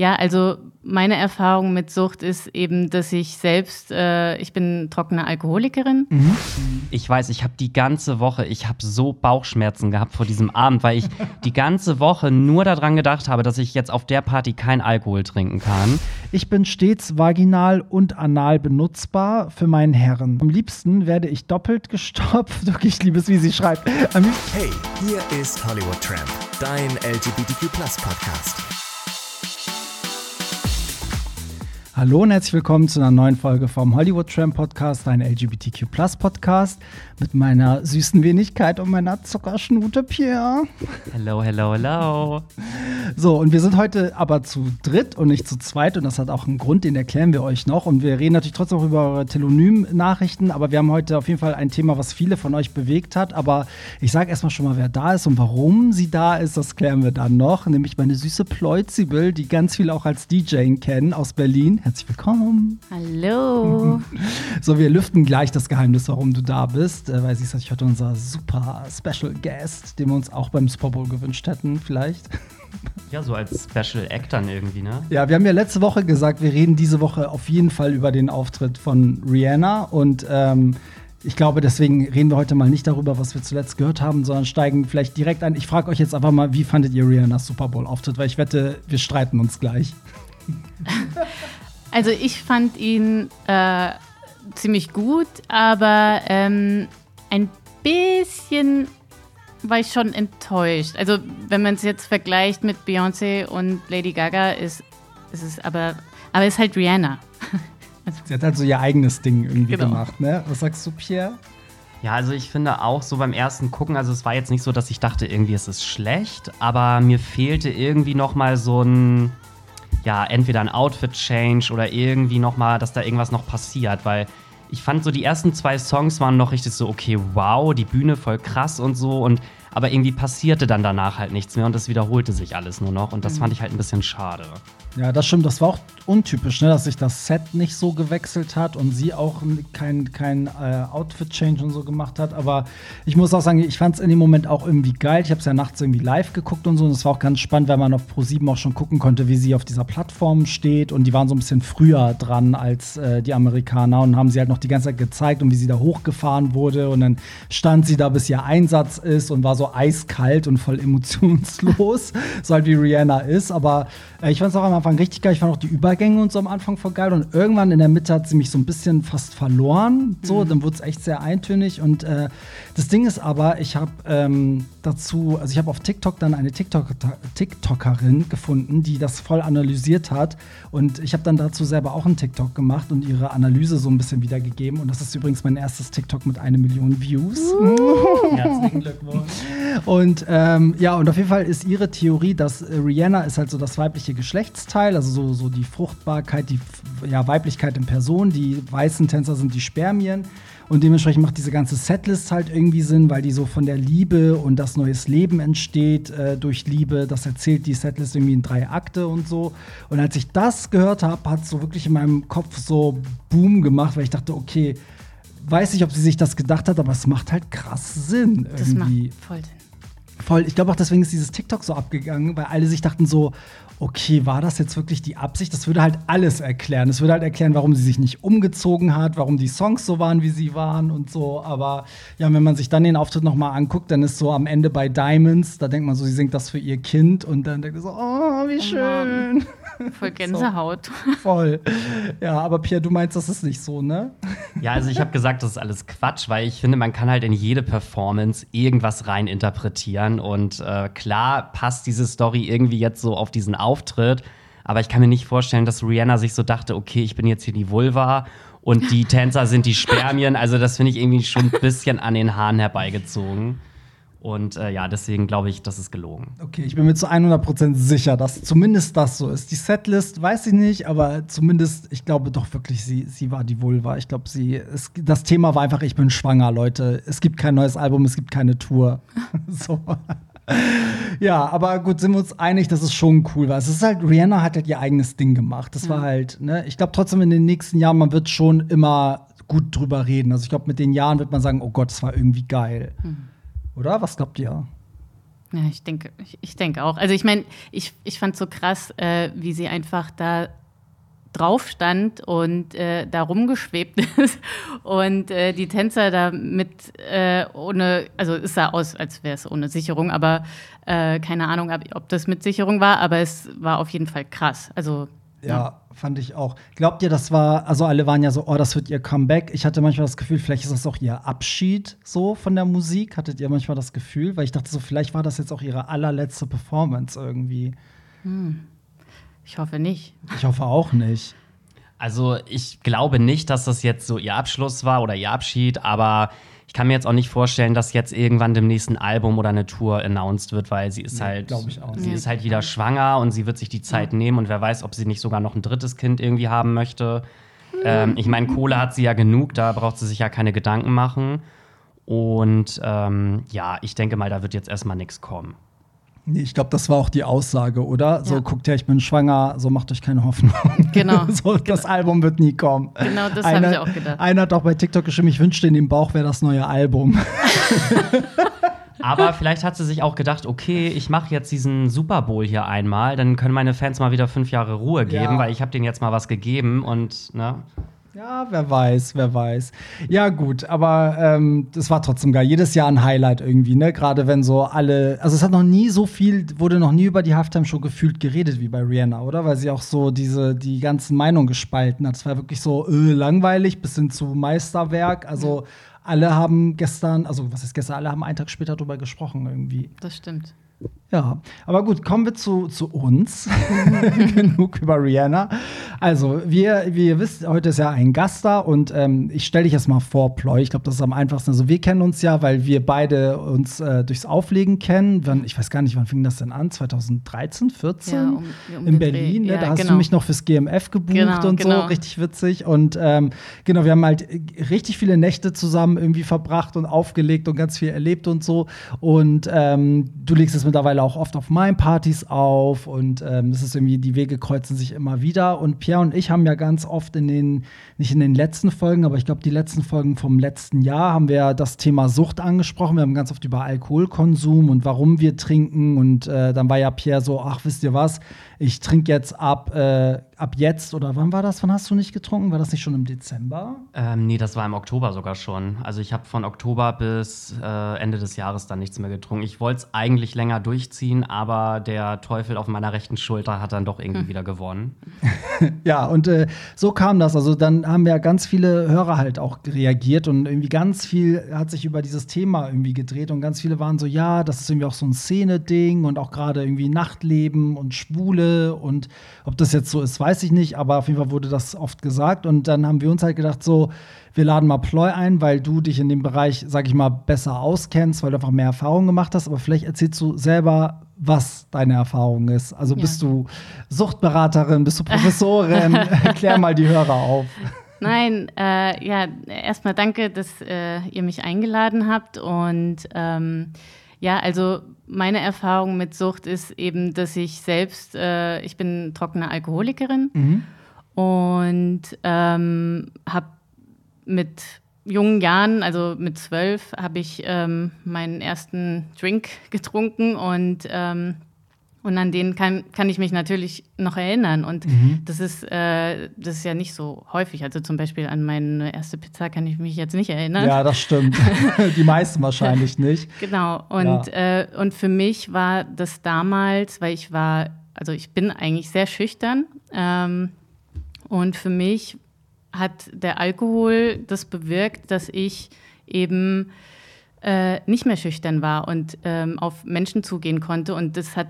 Ja, also meine Erfahrung mit Sucht ist eben, dass ich selbst, äh, ich bin trockene Alkoholikerin. Mhm. Ich weiß, ich habe die ganze Woche, ich habe so Bauchschmerzen gehabt vor diesem Abend, weil ich die ganze Woche nur daran gedacht habe, dass ich jetzt auf der Party kein Alkohol trinken kann. Ich bin stets vaginal und anal benutzbar für meinen Herren. Am liebsten werde ich doppelt gestopft. Okay, ich liebe es, wie sie schreibt. Hey, hier ist Hollywood Tramp, dein LGBTQ Hallo und herzlich willkommen zu einer neuen Folge vom Hollywood Tram Podcast, ein LGBTQ Podcast mit meiner süßen Wenigkeit und meiner Zuckerschnute Pierre. Hello, hello, hello. So, und wir sind heute aber zu dritt und nicht zu zweit und das hat auch einen Grund, den erklären wir euch noch. Und wir reden natürlich trotzdem auch über eure Telonym-Nachrichten, aber wir haben heute auf jeden Fall ein Thema, was viele von euch bewegt hat. Aber ich sage erstmal schon mal, wer da ist und warum sie da ist, das klären wir dann noch. Nämlich meine süße Pleuzibel, die ganz viele auch als DJ kennen aus Berlin. Herzlich willkommen. Hallo. So, wir lüften gleich das Geheimnis, warum du da bist, äh, weil sie ist natürlich heute unser super Special Guest, den wir uns auch beim Super Bowl gewünscht hätten, vielleicht. Ja, so als Special Act dann irgendwie, ne? Ja, wir haben ja letzte Woche gesagt, wir reden diese Woche auf jeden Fall über den Auftritt von Rihanna und ähm, ich glaube, deswegen reden wir heute mal nicht darüber, was wir zuletzt gehört haben, sondern steigen vielleicht direkt ein. Ich frage euch jetzt einfach mal, wie fandet ihr Rihannas Super Bowl-Auftritt? Weil ich wette, wir streiten uns gleich. Also ich fand ihn äh, ziemlich gut, aber ähm, ein bisschen war ich schon enttäuscht. Also wenn man es jetzt vergleicht mit Beyoncé und Lady Gaga, ist, ist es aber, aber ist halt Rihanna. Sie hat halt so ihr eigenes Ding irgendwie genau. gemacht, ne? Was sagst du, Pierre? Ja, also ich finde auch so beim ersten Gucken, also es war jetzt nicht so, dass ich dachte, irgendwie ist es schlecht, aber mir fehlte irgendwie noch mal so ein, ja, entweder ein Outfit-Change oder irgendwie noch mal, dass da irgendwas noch passiert, weil ich fand so die ersten zwei Songs waren noch richtig so, okay, wow, die Bühne voll krass und so und aber irgendwie passierte dann danach halt nichts mehr und es wiederholte sich alles nur noch und das mhm. fand ich halt ein bisschen schade. Ja, das stimmt. Das war auch untypisch, ne, dass sich das Set nicht so gewechselt hat und sie auch kein, kein äh, Outfit-Change und so gemacht hat. Aber ich muss auch sagen, ich fand es in dem Moment auch irgendwie geil. Ich habe es ja nachts irgendwie live geguckt und so. Und es war auch ganz spannend, weil man auf Pro7 auch schon gucken konnte, wie sie auf dieser Plattform steht. Und die waren so ein bisschen früher dran als äh, die Amerikaner und haben sie halt noch die ganze Zeit gezeigt und wie sie da hochgefahren wurde. Und dann stand sie da, bis ihr Einsatz ist und war so eiskalt und voll emotionslos. so halt wie Rihanna ist. Aber äh, ich fand es auch am Anfang richtig geil. Ich fand auch die Übergänge und so am Anfang voll geil. Und irgendwann in der Mitte hat sie mich so ein bisschen fast verloren. So, mhm. dann wurde es echt sehr eintönig. Und äh, das Ding ist aber, ich habe ähm, dazu, also ich habe auf TikTok dann eine TikTok TikTokerin gefunden, die das voll analysiert hat. Und ich habe dann dazu selber auch einen TikTok gemacht und ihre Analyse so ein bisschen wiedergegeben. Und das ist übrigens mein erstes TikTok mit einer Million Views. Uh. Herzlichen Glückwunsch. Und ähm, ja, und auf jeden Fall ist ihre Theorie, dass äh, Rihanna ist halt so das weibliche Geschlechtsteil, also so, so die Fruchtbarkeit, die ja, Weiblichkeit in Person. Die weißen Tänzer sind die Spermien. Und dementsprechend macht diese ganze Setlist halt irgendwie Sinn, weil die so von der Liebe und das neues Leben entsteht äh, durch Liebe. Das erzählt die Setlist irgendwie in drei Akte und so. Und als ich das gehört habe, hat es so wirklich in meinem Kopf so Boom gemacht, weil ich dachte, okay, weiß nicht, ob sie sich das gedacht hat, aber es macht halt krass Sinn. Irgendwie. Das macht voll Sinn. Voll. Ich glaube auch deswegen ist dieses TikTok so abgegangen, weil alle sich dachten so, okay, war das jetzt wirklich die Absicht? Das würde halt alles erklären. Das würde halt erklären, warum sie sich nicht umgezogen hat, warum die Songs so waren, wie sie waren und so. Aber ja, wenn man sich dann den Auftritt noch mal anguckt, dann ist so am Ende bei Diamonds, da denkt man so, sie singt das für ihr Kind und dann denkt man so, oh, wie schön. Voll Gänsehaut. So, voll. Ja, aber Pierre, du meinst, das ist nicht so, ne? Ja, also ich habe gesagt, das ist alles Quatsch, weil ich finde, man kann halt in jede Performance irgendwas rein interpretieren und äh, klar passt diese Story irgendwie jetzt so auf diesen Auftritt Auftritt. Aber ich kann mir nicht vorstellen, dass Rihanna sich so dachte, okay, ich bin jetzt hier die Vulva und die Tänzer sind die Spermien. Also das finde ich irgendwie schon ein bisschen an den Haaren herbeigezogen. Und äh, ja, deswegen glaube ich, das ist gelogen. Okay, ich bin mir zu 100% sicher, dass zumindest das so ist. Die Setlist weiß ich nicht, aber zumindest, ich glaube doch wirklich, sie, sie war die Vulva. Ich glaube, sie, es, das Thema war einfach, ich bin schwanger, Leute. Es gibt kein neues Album, es gibt keine Tour. so. ja, aber gut, sind wir uns einig, dass es schon cool war. Es ist halt, Rihanna hat halt ihr eigenes Ding gemacht. Das mhm. war halt, ne, ich glaube trotzdem in den nächsten Jahren, man wird schon immer gut drüber reden. Also ich glaube, mit den Jahren wird man sagen, oh Gott, das war irgendwie geil. Mhm. Oder? Was glaubt ihr? Ja, ich denke, ich, ich denke auch. Also ich meine, ich, ich fand so krass, äh, wie sie einfach da drauf stand und äh, da rumgeschwebt ist und äh, die Tänzer da mit äh, ohne, also es sah aus, als wäre es ohne Sicherung, aber äh, keine Ahnung, ob, ob das mit Sicherung war, aber es war auf jeden Fall krass. Also Ja, fand ich auch. Glaubt ihr, das war, also alle waren ja so, oh, das wird ihr Comeback. Ich hatte manchmal das Gefühl, vielleicht ist das auch ihr Abschied so von der Musik. Hattet ihr manchmal das Gefühl? Weil ich dachte so, vielleicht war das jetzt auch ihre allerletzte Performance irgendwie. ich hoffe nicht. Ich hoffe auch nicht. Also ich glaube nicht, dass das jetzt so ihr Abschluss war oder ihr Abschied, aber ich kann mir jetzt auch nicht vorstellen, dass jetzt irgendwann dem nächsten Album oder eine Tour announced wird, weil sie ist Nee, halt, sie ist halt wieder schwanger und sie wird sich die Zeit nehmen und wer weiß, ob sie nicht sogar noch ein drittes Kind irgendwie haben möchte. Ähm, ich meine, Kohle hat sie ja genug, da braucht sie sich ja keine Gedanken machen. Und ähm, ja, ich denke mal, da wird jetzt erstmal nichts kommen. Nee, ich glaube, das war auch die Aussage, oder? So, Ja. guckt her, ich bin schwanger, so macht euch keine Hoffnung. Genau. so, das Album wird nie kommen. Genau, das habe ich auch gedacht. Einer hat auch bei TikTok geschrieben, ich wünschte, in dem Bauch wäre das neue Album. Aber vielleicht hat sie sich auch gedacht, okay, ich mache jetzt diesen Super Bowl hier einmal, dann können meine Fans mal wieder fünf Jahre Ruhe geben, Ja. weil ich habe denen jetzt mal was gegeben und ne, Ja, wer weiß, wer weiß. Ja, gut, aber ähm, das war trotzdem geil. Jedes Jahr ein Highlight irgendwie, ne? Gerade wenn so alle. Also, es hat noch nie so viel, wurde noch nie über die Halftime-Show gefühlt geredet wie bei Rihanna, oder? Weil sie auch so diese, die ganzen Meinungen gespalten hat. Es war wirklich so äh, langweilig bis hin zu Meisterwerk. Also, alle haben gestern, also, was ist gestern? Alle haben einen Tag später drüber gesprochen irgendwie. Das stimmt. Ja, aber gut, kommen wir zu, zu uns. Genug über Rihanna. Also, wir, wie ihr wisst, heute ist ja ein Gast da und ähm, ich stelle dich jetzt mal vor, Ploy. Ich glaube, das ist am einfachsten. Also, wir kennen uns ja, weil wir beide uns äh, durchs Auflegen kennen. Wann, ich weiß gar nicht, wann fing das denn an? 2013, 14? Ja, um- um In Berlin, ne? Ja, Da hast du genau. mich noch fürs GMF gebucht Genau, und so. genau. Richtig witzig. Und ähm, genau, wir haben halt richtig viele Nächte zusammen irgendwie verbracht und aufgelegt und ganz viel erlebt und so. Und ähm, du legst es mittlerweile auch oft auf meinen Partys auf und ähm, es ist irgendwie, die Wege kreuzen sich immer wieder. Und Pierre und ich haben ja ganz oft in den, nicht in den letzten Folgen, aber ich glaube, die letzten Folgen vom letzten Jahr haben wir das Thema Sucht angesprochen. Wir haben ganz oft über Alkoholkonsum und warum wir trinken. Und äh, dann war ja Pierre so, ach, wisst ihr was, ich trinke jetzt ab, äh, ab jetzt oder wann war das? Wann hast du nicht getrunken? War das nicht schon im Dezember? ähm, nee, das war im Oktober sogar schon. Also ich habe von Oktober bis äh, Ende des Jahres dann nichts mehr getrunken. Ich wollte es eigentlich länger durchziehen, aber der Teufel auf meiner rechten Schulter hat dann doch irgendwie wieder gewonnen. Ja, und äh, so kam das. Also dann haben ja ganz viele Hörer halt auch reagiert und irgendwie ganz viel hat sich über dieses Thema irgendwie gedreht und ganz viele waren so, ja, das ist irgendwie auch so ein Szene-Ding und auch gerade irgendwie Nachtleben und Schwule und ob das jetzt so ist, weiß ich nicht, aber auf jeden Fall wurde das oft gesagt und dann haben wir uns halt gedacht so, wir laden mal Ploy ein, weil du dich in dem Bereich, sag ich mal, besser auskennst, weil du einfach mehr Erfahrung gemacht hast, aber vielleicht erzählst du selber, was deine Erfahrung ist. Also Ja. bist du Suchtberaterin, bist du Professorin? Klär mal die Hörer auf. Nein, äh, ja, erstmal danke, dass äh, ihr mich eingeladen habt. Und ähm, ja, also meine Erfahrung mit Sucht ist eben, dass ich selbst, äh, ich bin trockene Alkoholikerin und ähm, habe mit jungen Jahren, also mit zwölf, habe ich ähm, meinen ersten Drink getrunken und ähm, und an den kann, kann ich mich natürlich noch erinnern. Und das, ist, äh, das ist ja nicht so häufig. Also zum Beispiel an meine erste Pizza kann ich mich jetzt nicht erinnern. Ja, das stimmt. die meisten wahrscheinlich nicht. Genau. Und, äh, und für mich war das damals, weil ich war, also ich bin eigentlich sehr schüchtern. Ähm, und für mich hat der Alkohol das bewirkt, dass ich eben äh, nicht mehr schüchtern war und ähm, auf Menschen zugehen konnte. Und das hat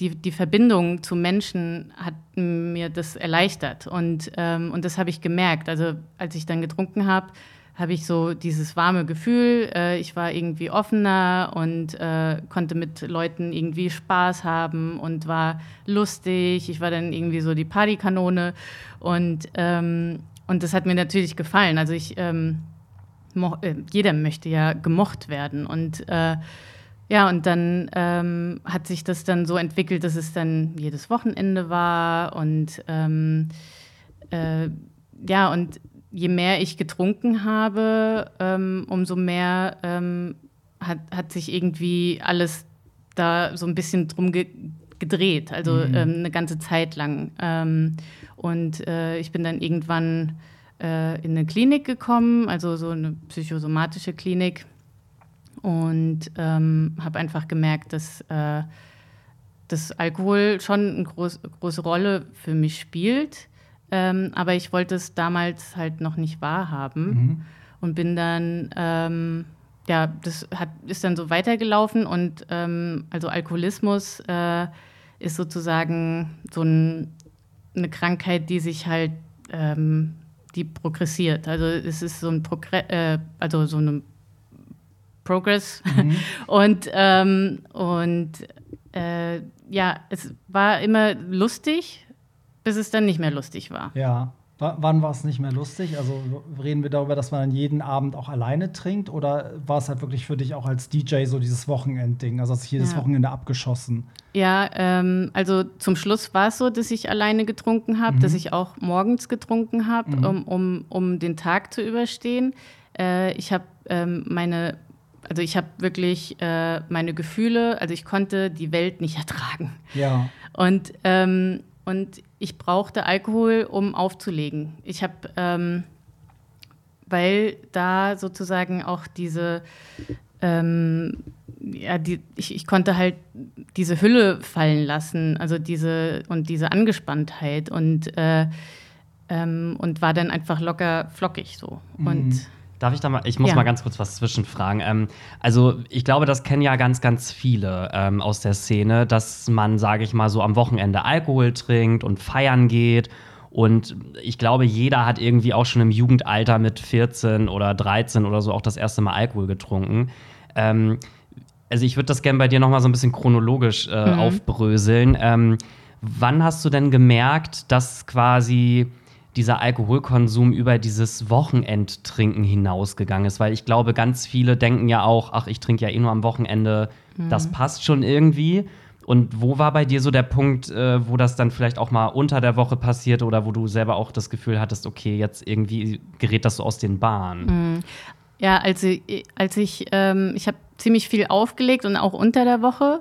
die, die Verbindung zu Menschen hat mir das erleichtert. Und, ähm, und das habe ich gemerkt. Also als ich dann getrunken habe, habe ich so dieses warme Gefühl. Äh, ich war irgendwie offener und äh, konnte mit Leuten irgendwie Spaß haben und war lustig. Ich war dann irgendwie so die Partykanone. Und, ähm, und das hat mir natürlich gefallen. Also ich, ähm, äh, jeder möchte ja gemocht werden. Und äh, ja, und dann ähm, hat sich das dann so entwickelt, dass es dann jedes Wochenende war und ähm, äh, ja, und je mehr ich getrunken habe, ähm, umso mehr ähm, hat, hat sich irgendwie alles da so ein bisschen drum ge gedreht, also Mhm. ähm, eine ganze Zeit lang. Ähm, und äh, ich bin dann irgendwann äh, in eine Klinik gekommen, also so eine psychosomatische Klinik. Und ähm, habe einfach gemerkt, dass, äh, dass Alkohol schon eine groß, große Rolle für mich spielt. Ähm, aber ich wollte es damals halt noch nicht wahrhaben Mhm. und bin dann, ähm, ja, das hat, ist dann so weitergelaufen und ähm, also Alkoholismus äh, ist sozusagen so ein, eine Krankheit, die sich halt, ähm, die progressiert. Also es ist so ein Progress, äh, also so eine Progress und ähm, und äh, ja, es war immer lustig, bis es dann nicht mehr lustig war. Ja. W wann war es nicht mehr lustig? Also reden wir darüber, dass man dann jeden Abend auch alleine trinkt? Oder war es halt wirklich für dich auch als DJ so dieses Wochenendding? Also hast du jedes Ja. Wochenende abgeschossen? Ja, ähm, also zum Schluss war es so, dass ich alleine getrunken habe, dass ich auch morgens getrunken habe, um, um, um den Tag zu überstehen. Äh, ich habe ähm, meine, also ich habe wirklich äh, meine Gefühle, also ich konnte die Welt nicht ertragen. Ja. Und, ähm, und ich brauchte Alkohol, um aufzulegen. Ich habe, ähm, weil da sozusagen auch diese, ähm, ja, die, ich, ich konnte halt diese Hülle fallen lassen, also diese und diese Angespanntheit und, äh, ähm, und war dann einfach locker flockig so. Und Darf ich da mal, ich muss Ja. mal ganz kurz was zwischenfragen. Ähm, also, ich glaube, das kennen ja ganz, ganz viele ähm, aus der Szene, dass man, sage ich mal, so am Wochenende Alkohol trinkt und feiern geht. Und ich glaube, jeder hat irgendwie auch schon im Jugendalter mit 14 oder 13 oder so auch das erste Mal Alkohol getrunken. Ähm, also, ich würde das gerne bei dir noch mal so ein bisschen chronologisch äh, aufbröseln. Ähm, wann hast du denn gemerkt, dass quasi dieser Alkoholkonsum über dieses Wochenendtrinken hinausgegangen ist, weil ich glaube, ganz viele denken ja auch, ach, ich trinke ja eh nur am Wochenende, das passt schon irgendwie. Und wo war bei dir so der Punkt, äh, wo das dann vielleicht auch mal unter der Woche passiert oder wo du selber auch das Gefühl hattest, okay, jetzt irgendwie gerät das so aus den Bahnen? Ja, also als ich, ähm, ich habe ziemlich viel aufgelegt und auch unter der Woche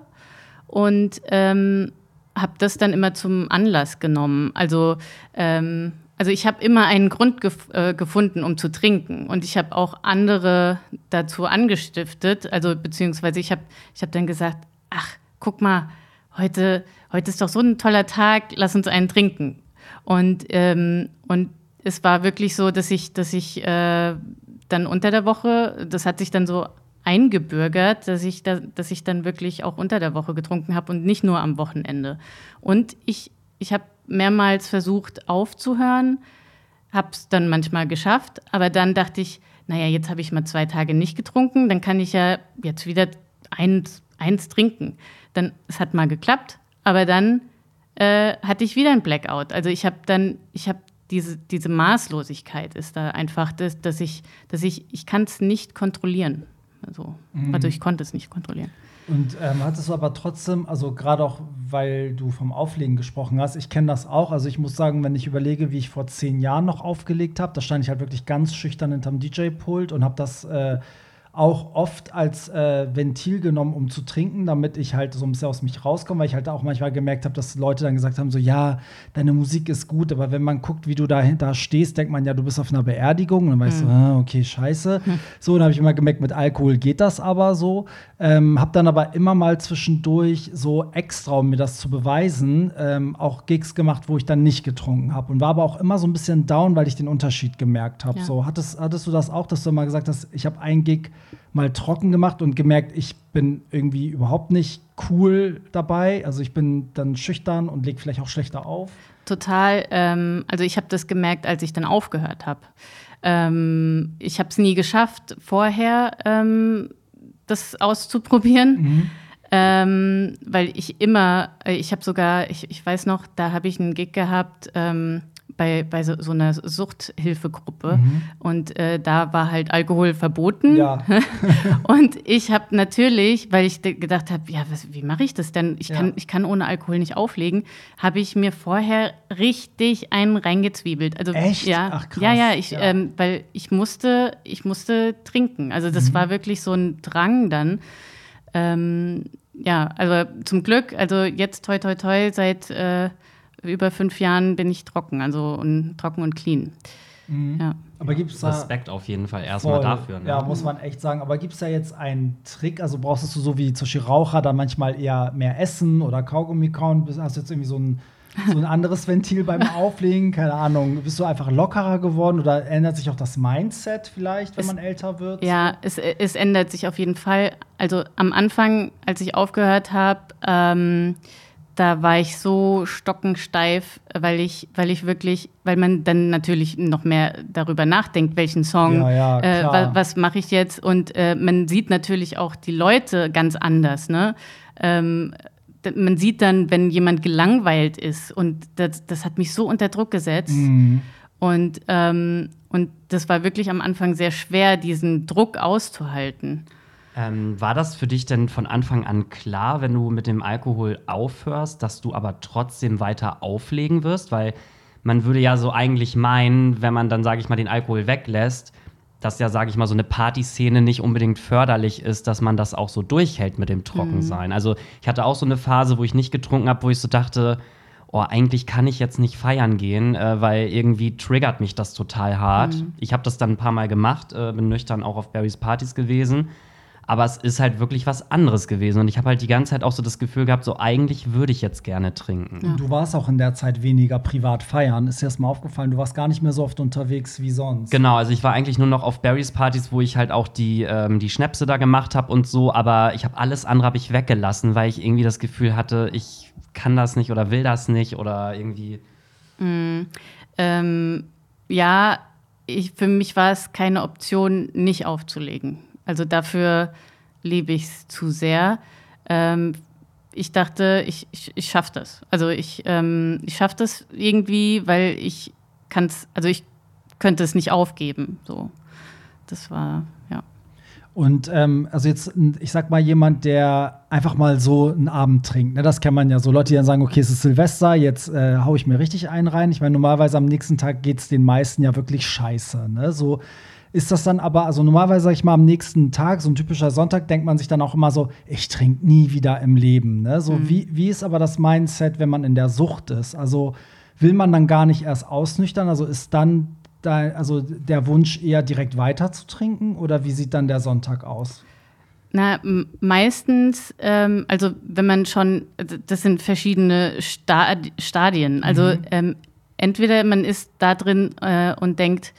und ähm, habe das dann immer zum Anlass genommen. Also, ähm, also ich habe immer einen Grund gef äh, gefunden, um zu trinken und ich habe auch andere dazu angestiftet. Also beziehungsweise ich habe ich hab dann gesagt, ach, guck mal, heute, heute ist doch so ein toller Tag, lass uns einen trinken. Und, ähm, und es war wirklich so, dass ich, dass ich äh, dann unter der Woche, das hat sich dann so eingebürgert, dass ich, da, dass ich dann wirklich auch unter der Woche getrunken habe und nicht nur am Wochenende. Und ich, ich habe mehrmals versucht aufzuhören, habe es dann manchmal geschafft, aber dann dachte ich, naja, jetzt habe ich mal zwei Tage nicht getrunken, dann kann ich ja jetzt wieder eins, eins trinken. Dann, es hat mal geklappt, aber dann äh, hatte ich wieder ein Blackout. Also ich habe dann, ich habe diese, diese Maßlosigkeit ist da einfach, dass, dass ich, dass ich, ich kann es nicht kontrollieren. Also, also ich konnte es nicht kontrollieren. Und ähm, hattest du aber trotzdem, also gerade auch, weil du vom Auflegen gesprochen hast, ich kenne das auch. Also ich muss sagen, wenn ich überlege, wie ich vor zehn Jahren noch aufgelegt habe, da stand ich halt wirklich ganz schüchtern hinterm DJ-Pult und habe das äh, auch oft als äh, Ventil genommen, um zu trinken, damit ich halt so ein bisschen aus mich rauskomme, weil ich halt auch manchmal gemerkt habe, dass Leute dann gesagt haben, so ja, deine Musik ist gut, aber wenn man guckt, wie du dahinter stehst, denkt man ja, du bist auf einer Beerdigung und dann weißt du, ah, okay, scheiße. So, dann habe ich immer gemerkt, mit Alkohol geht das aber so. Ähm, habe dann aber immer mal zwischendurch so extra, um mir das zu beweisen, ähm, auch Gigs gemacht, wo ich dann nicht getrunken habe und war aber auch immer so ein bisschen down, weil ich den Unterschied gemerkt habe. Ja. So, hattest, hattest du das auch, dass du mal gesagt hast, ich habe einen Gig mal trocken gemacht und gemerkt, ich bin irgendwie überhaupt nicht cool dabei. Also ich bin dann schüchtern und leg vielleicht auch schlechter auf. Total. Ähm, also ich habe das gemerkt, als ich dann aufgehört habe. Ähm, ich habe es nie geschafft, vorher ähm, das auszuprobieren. Ähm, weil ich immer, äh, ich habe sogar, ich, ich weiß noch, da habe ich einen Gig gehabt ähm, bei, bei so, so einer Suchthilfegruppe und äh, da war halt Alkohol verboten. Ja. Und ich habe natürlich, weil ich gedacht habe, ja, was, wie mache ich das denn? Ich, Ja. kann, ich kann ohne Alkohol nicht auflegen, habe ich mir vorher richtig einen reingezwiebelt. Also, Echt? Ja, Ach, krass. ja, ja, ich, Ja. Ähm, weil ich musste, ich musste trinken. Also das war wirklich so ein Drang dann. Ähm, ja, also zum Glück, also jetzt toi toi toi, seit äh, über fünf Jahren bin ich trocken, also und, trocken und clean. Mhm. Ja. Aber gibt es da. Respekt auf jeden Fall erstmal Voll. dafür. Ne? Ja, muss man echt sagen. Aber gibt es da jetzt einen Trick? Also brauchst du so wie zum Beispiel Raucher dann manchmal eher mehr essen oder Kaugummi kauen? Bist- Hast du jetzt irgendwie so ein, so ein anderes Ventil beim Auflegen? Keine Ahnung. Bist du einfach lockerer geworden oder ändert sich auch das Mindset vielleicht, wenn Es- man älter wird? Ja, es, es ändert sich auf jeden Fall. Also am Anfang, als ich aufgehört habe, ähm, da war ich so stockensteif, weil ich, weil ich wirklich, weil man dann natürlich noch mehr darüber nachdenkt, welchen Song, Ja, ja, äh, klar. wa, was mache ich jetzt? Und äh, man sieht natürlich auch die Leute ganz anders. Ne? Ähm, man sieht dann, wenn jemand gelangweilt ist und das, das hat mich so unter Druck gesetzt. Mhm. Und, ähm, und das war wirklich am Anfang sehr schwer, diesen Druck auszuhalten. Ähm, war das für dich denn von Anfang an klar, wenn du mit dem Alkohol aufhörst, dass du aber trotzdem weiter auflegen wirst? Weil man würde ja so eigentlich meinen, wenn man dann, sage ich mal, den Alkohol weglässt, dass ja, sage ich mal, so eine Partyszene nicht unbedingt förderlich ist, dass man das auch so durchhält mit dem Trockensein. Also ich hatte auch so eine Phase, wo ich nicht getrunken habe, wo ich so dachte, oh, eigentlich kann ich jetzt nicht feiern gehen, äh, weil irgendwie triggert mich das total hart. Ich habe das dann ein paar Mal gemacht, äh, bin nüchtern auch auf Barrys Partys gewesen. Aber es ist halt wirklich was anderes gewesen. Und ich habe halt die ganze Zeit auch so das Gefühl gehabt, so eigentlich würde ich jetzt gerne trinken. Du warst auch in der Zeit weniger privat feiern. Ist dir das mal aufgefallen? Du warst gar nicht mehr so oft unterwegs wie sonst. Genau, also ich war eigentlich nur noch auf Barrys Partys, wo ich halt auch die, ähm, die Schnäpse da gemacht habe und so, aber ich habe alles andere habe ich weggelassen, weil ich irgendwie das Gefühl hatte, ich kann das nicht oder will das nicht oder irgendwie. Ähm, ja, ich, für mich war es keine Option, nicht aufzulegen. Also dafür liebe ich es zu sehr. Ähm, ich dachte, ich, ich, ich schaffe das. Also ich, ähm, ich schaffe das irgendwie, weil ich kann es, also ich könnte es nicht aufgeben. So, das war, ja. Und ähm, also jetzt, ich sag mal, jemand, der einfach mal so einen Abend trinkt, ne, das kennt man ja so. Leute, die dann sagen, okay, es ist Silvester, jetzt äh, hau ich mir richtig einen rein. Ich meine, normalerweise am nächsten Tag geht es den meisten ja wirklich scheiße. Ne? So ist das dann aber, also normalerweise sag ich mal, am nächsten Tag, so ein typischer Sonntag, denkt man sich dann auch immer so, ich trinke nie wieder im Leben. Ne? So, wie, wie ist aber das Mindset, wenn man in der Sucht ist? Also will man dann gar nicht erst ausnüchtern? Also ist dann da, also der Wunsch eher direkt weiter zu trinken oder wie sieht dann der Sonntag aus? Na, meistens, ähm, also wenn man schon, das sind verschiedene Stad Stadien. Also ähm, entweder man ist da drin äh, und denkt,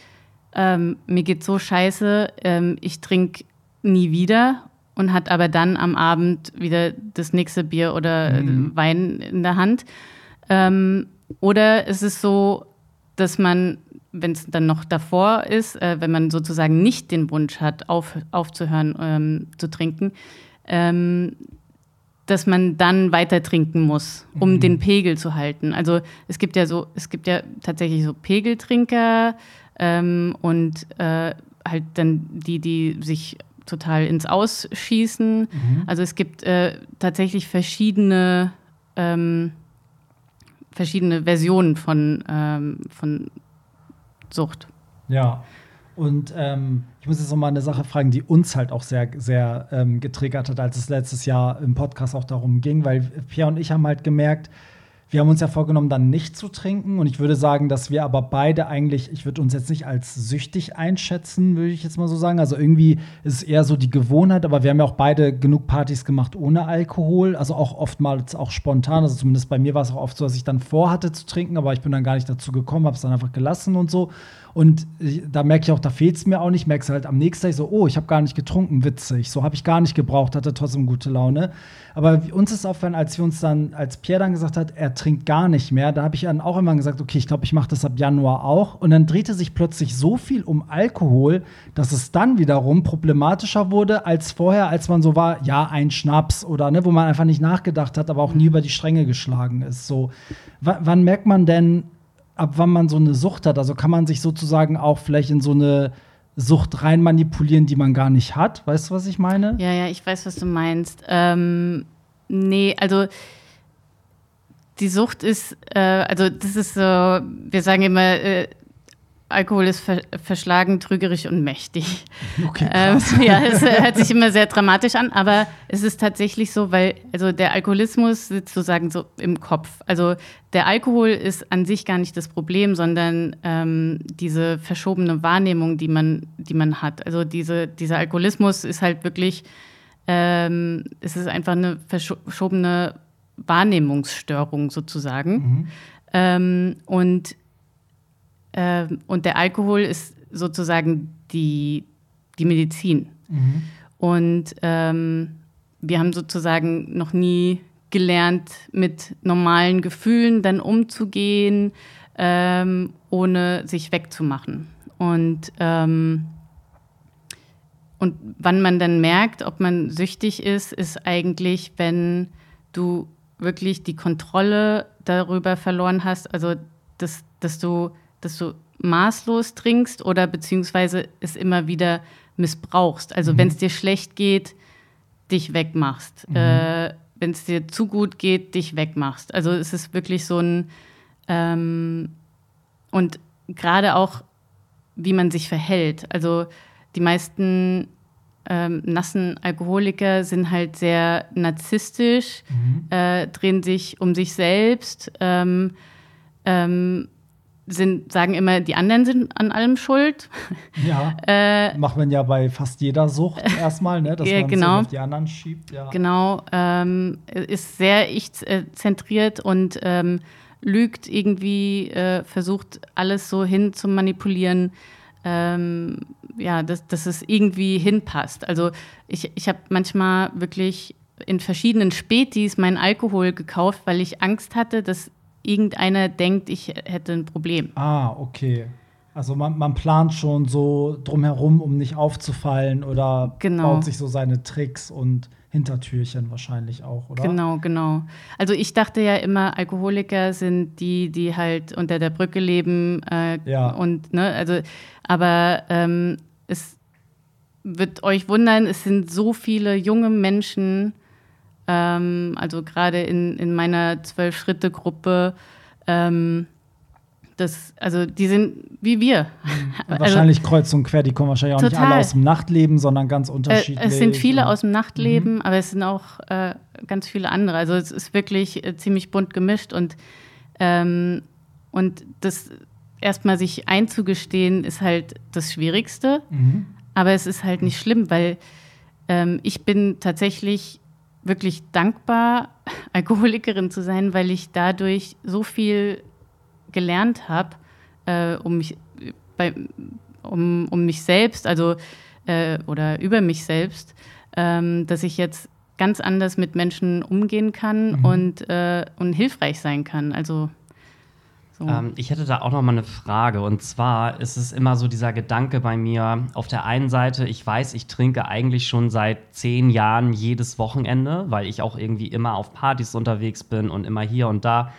ähm, mir geht so scheiße, ähm, ich trinke nie wieder und hat aber dann am Abend wieder das nächste Bier oder äh, Wein in der Hand. Ähm, oder es ist so, dass man, wenn es dann noch davor ist, äh, wenn man sozusagen nicht den Wunsch hat, auf, aufzuhören ähm, zu trinken, ähm, dass man dann weiter trinken muss, um den Pegel zu halten. Also es gibt ja so, es gibt ja tatsächlich so Pegeltrinker ähm, und äh, halt dann die, die sich total ins Ausschießen. Also es gibt äh, tatsächlich verschiedene ähm, verschiedene Versionen von, ähm, von Sucht. Ja. Und ähm, ich muss jetzt noch mal eine Sache fragen, die uns halt auch sehr, sehr ähm, getriggert hat, als es letztes Jahr im Podcast auch darum ging, weil Pierre und ich haben halt gemerkt, wir haben uns ja vorgenommen, dann nicht zu trinken. Und ich würde sagen, dass wir aber beide eigentlich, ich würde uns jetzt nicht als süchtig einschätzen, würde ich jetzt mal so sagen. Also irgendwie ist es eher so die Gewohnheit, aber wir haben ja auch beide genug Partys gemacht ohne Alkohol. Also auch oftmals auch spontan. Also zumindest bei mir war es auch oft so, dass ich dann vorhatte zu trinken, aber ich bin dann gar nicht dazu gekommen, habe es dann einfach gelassen und so. Und da merke ich auch, da fehlt es mir auch nicht. Merke es halt am nächsten Tag so, oh, ich habe gar nicht getrunken, witzig. So habe ich gar nicht gebraucht, hatte trotzdem gute Laune. Aber uns ist aufgefallen, als wir uns dann, als Pierre dann gesagt hat, er trinkt gar nicht mehr, da habe ich dann auch immer gesagt, okay, ich glaube, ich mache das ab Januar auch. Und dann drehte sich plötzlich so viel um Alkohol, dass es dann wiederum problematischer wurde als vorher, als man so war, ja, ein Schnaps oder ne, wo man einfach nicht nachgedacht hat, aber auch nie über die Stränge geschlagen ist. So, W wann merkt man denn, ab wann man so eine Sucht hat? Also kann man sich sozusagen auch vielleicht in so eine Sucht rein manipulieren, die man gar nicht hat? Weißt du, was ich meine? Ja, ja, ich weiß, was du meinst. Ähm, nee, also die Sucht ist, äh, also das ist so, wir sagen immer, äh, Alkohol ist ver verschlagen, trügerisch und mächtig. Okay, Ähm, krass. ja, es hört sich immer sehr dramatisch an, aber es ist tatsächlich so, weil also der Alkoholismus sitzt sozusagen so im Kopf. Also der Alkohol ist an sich gar nicht das Problem, sondern ähm, diese verschobene Wahrnehmung, die man, die man hat. Also diese, dieser Alkoholismus ist halt wirklich, ähm, es ist einfach eine verschobene Wahrnehmungsstörung sozusagen. Ähm, und ähm, und der Alkohol ist sozusagen die, die Medizin. Und ähm, wir haben sozusagen noch nie gelernt, mit normalen Gefühlen dann umzugehen, ähm, ohne sich wegzumachen. Und, ähm, und wann man dann merkt, ob man süchtig ist, ist eigentlich, wenn du wirklich die Kontrolle darüber verloren hast, also dass, dass, du, dass du maßlos trinkst oder beziehungsweise es immer wieder missbrauchst. Also wenn es dir schlecht geht, dich wegmachst. Äh, wenn es dir zu gut geht, dich wegmachst. Also es ist wirklich so ein ähm, und gerade auch, wie man sich verhält. Also die meisten ähm, nassen Alkoholiker sind halt sehr narzisstisch, äh, drehen sich um sich selbst, ähm, ähm, sind, sagen immer, die anderen sind an allem schuld. Ja. Äh, Macht man ja bei fast jeder Sucht erstmal, ne? dass man genau. auf die anderen schiebt. Ja. Genau, ähm, ist sehr ich-zentriert und ähm, lügt irgendwie, äh, versucht alles so hin zu manipulieren, ähm, ja, dass, dass es irgendwie hinpasst. Also ich, ich habe manchmal wirklich in verschiedenen Spätis meinen Alkohol gekauft, weil ich Angst hatte, dass irgendeiner denkt, ich hätte ein Problem. Ah, okay. Also man, man plant schon so drumherum, um nicht aufzufallen oder Genau. baut sich so seine Tricks und Hintertürchen wahrscheinlich auch, oder? Genau, genau. Also ich dachte ja immer, Alkoholiker sind die, die halt unter der Brücke leben äh, Ja. und ne, also, aber ähm, es wird euch wundern, es sind so viele junge Menschen, ähm, also gerade in, in meiner Zwölf-Schritte-Gruppe, ähm, das, also die sind wie wir. Also- wahrscheinlich kreuz und quer, die kommen wahrscheinlich auch nicht Total. alle aus dem Nachtleben, sondern ganz Äh, unterschiedlich. es sind viele aus dem Nachtleben, aber es sind auch äh, ganz viele andere. Also es ist wirklich äh, ziemlich bunt gemischt und, ähm, und das erstmal sich einzugestehen, ist halt das Schwierigste. Mhm. Aber es ist halt nicht schlimm, weil ähm, ich bin tatsächlich wirklich dankbar, Alkoholikerin zu sein, weil ich dadurch so viel gelernt habe, äh, um mich bei, um, um mich selbst, also äh, oder über mich selbst, ähm, dass ich jetzt ganz anders mit Menschen umgehen kann und, äh, und hilfreich sein kann. Also so. Ähm, ich hätte da auch noch mal eine Frage. Und zwar ist es immer so dieser Gedanke bei mir, auf der einen Seite, ich weiß, ich trinke eigentlich schon seit zehn Jahren jedes Wochenende, weil ich auch irgendwie immer auf Partys unterwegs bin und immer hier und da.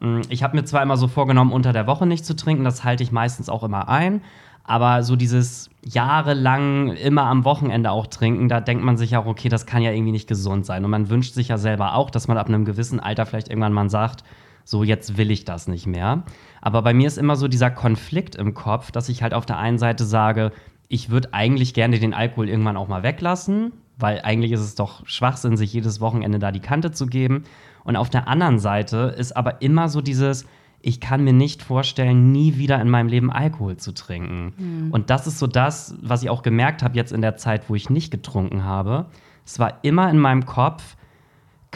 Mm, Ich habe mir zwar immer so vorgenommen, unter der Woche nicht zu trinken, das halte ich meistens auch immer ein. Aber so dieses jahrelang immer am Wochenende auch trinken, da denkt man sich auch, okay, das kann ja irgendwie nicht gesund sein. Und man wünscht sich ja selber auch, dass man ab einem gewissen Alter vielleicht irgendwann mal sagt, so jetzt will ich das nicht mehr. Aber bei mir ist immer so dieser Konflikt im Kopf, dass ich halt auf der einen Seite sage, ich würde eigentlich gerne den Alkohol irgendwann auch mal weglassen, weil eigentlich ist es doch Schwachsinn, sich jedes Wochenende da die Kante zu geben. Und auf der anderen Seite ist aber immer so dieses, ich kann mir nicht vorstellen, nie wieder in meinem Leben Alkohol zu trinken. Und das ist so das, was ich auch gemerkt habe jetzt in der Zeit, wo ich nicht getrunken habe. Es war immer in meinem Kopf,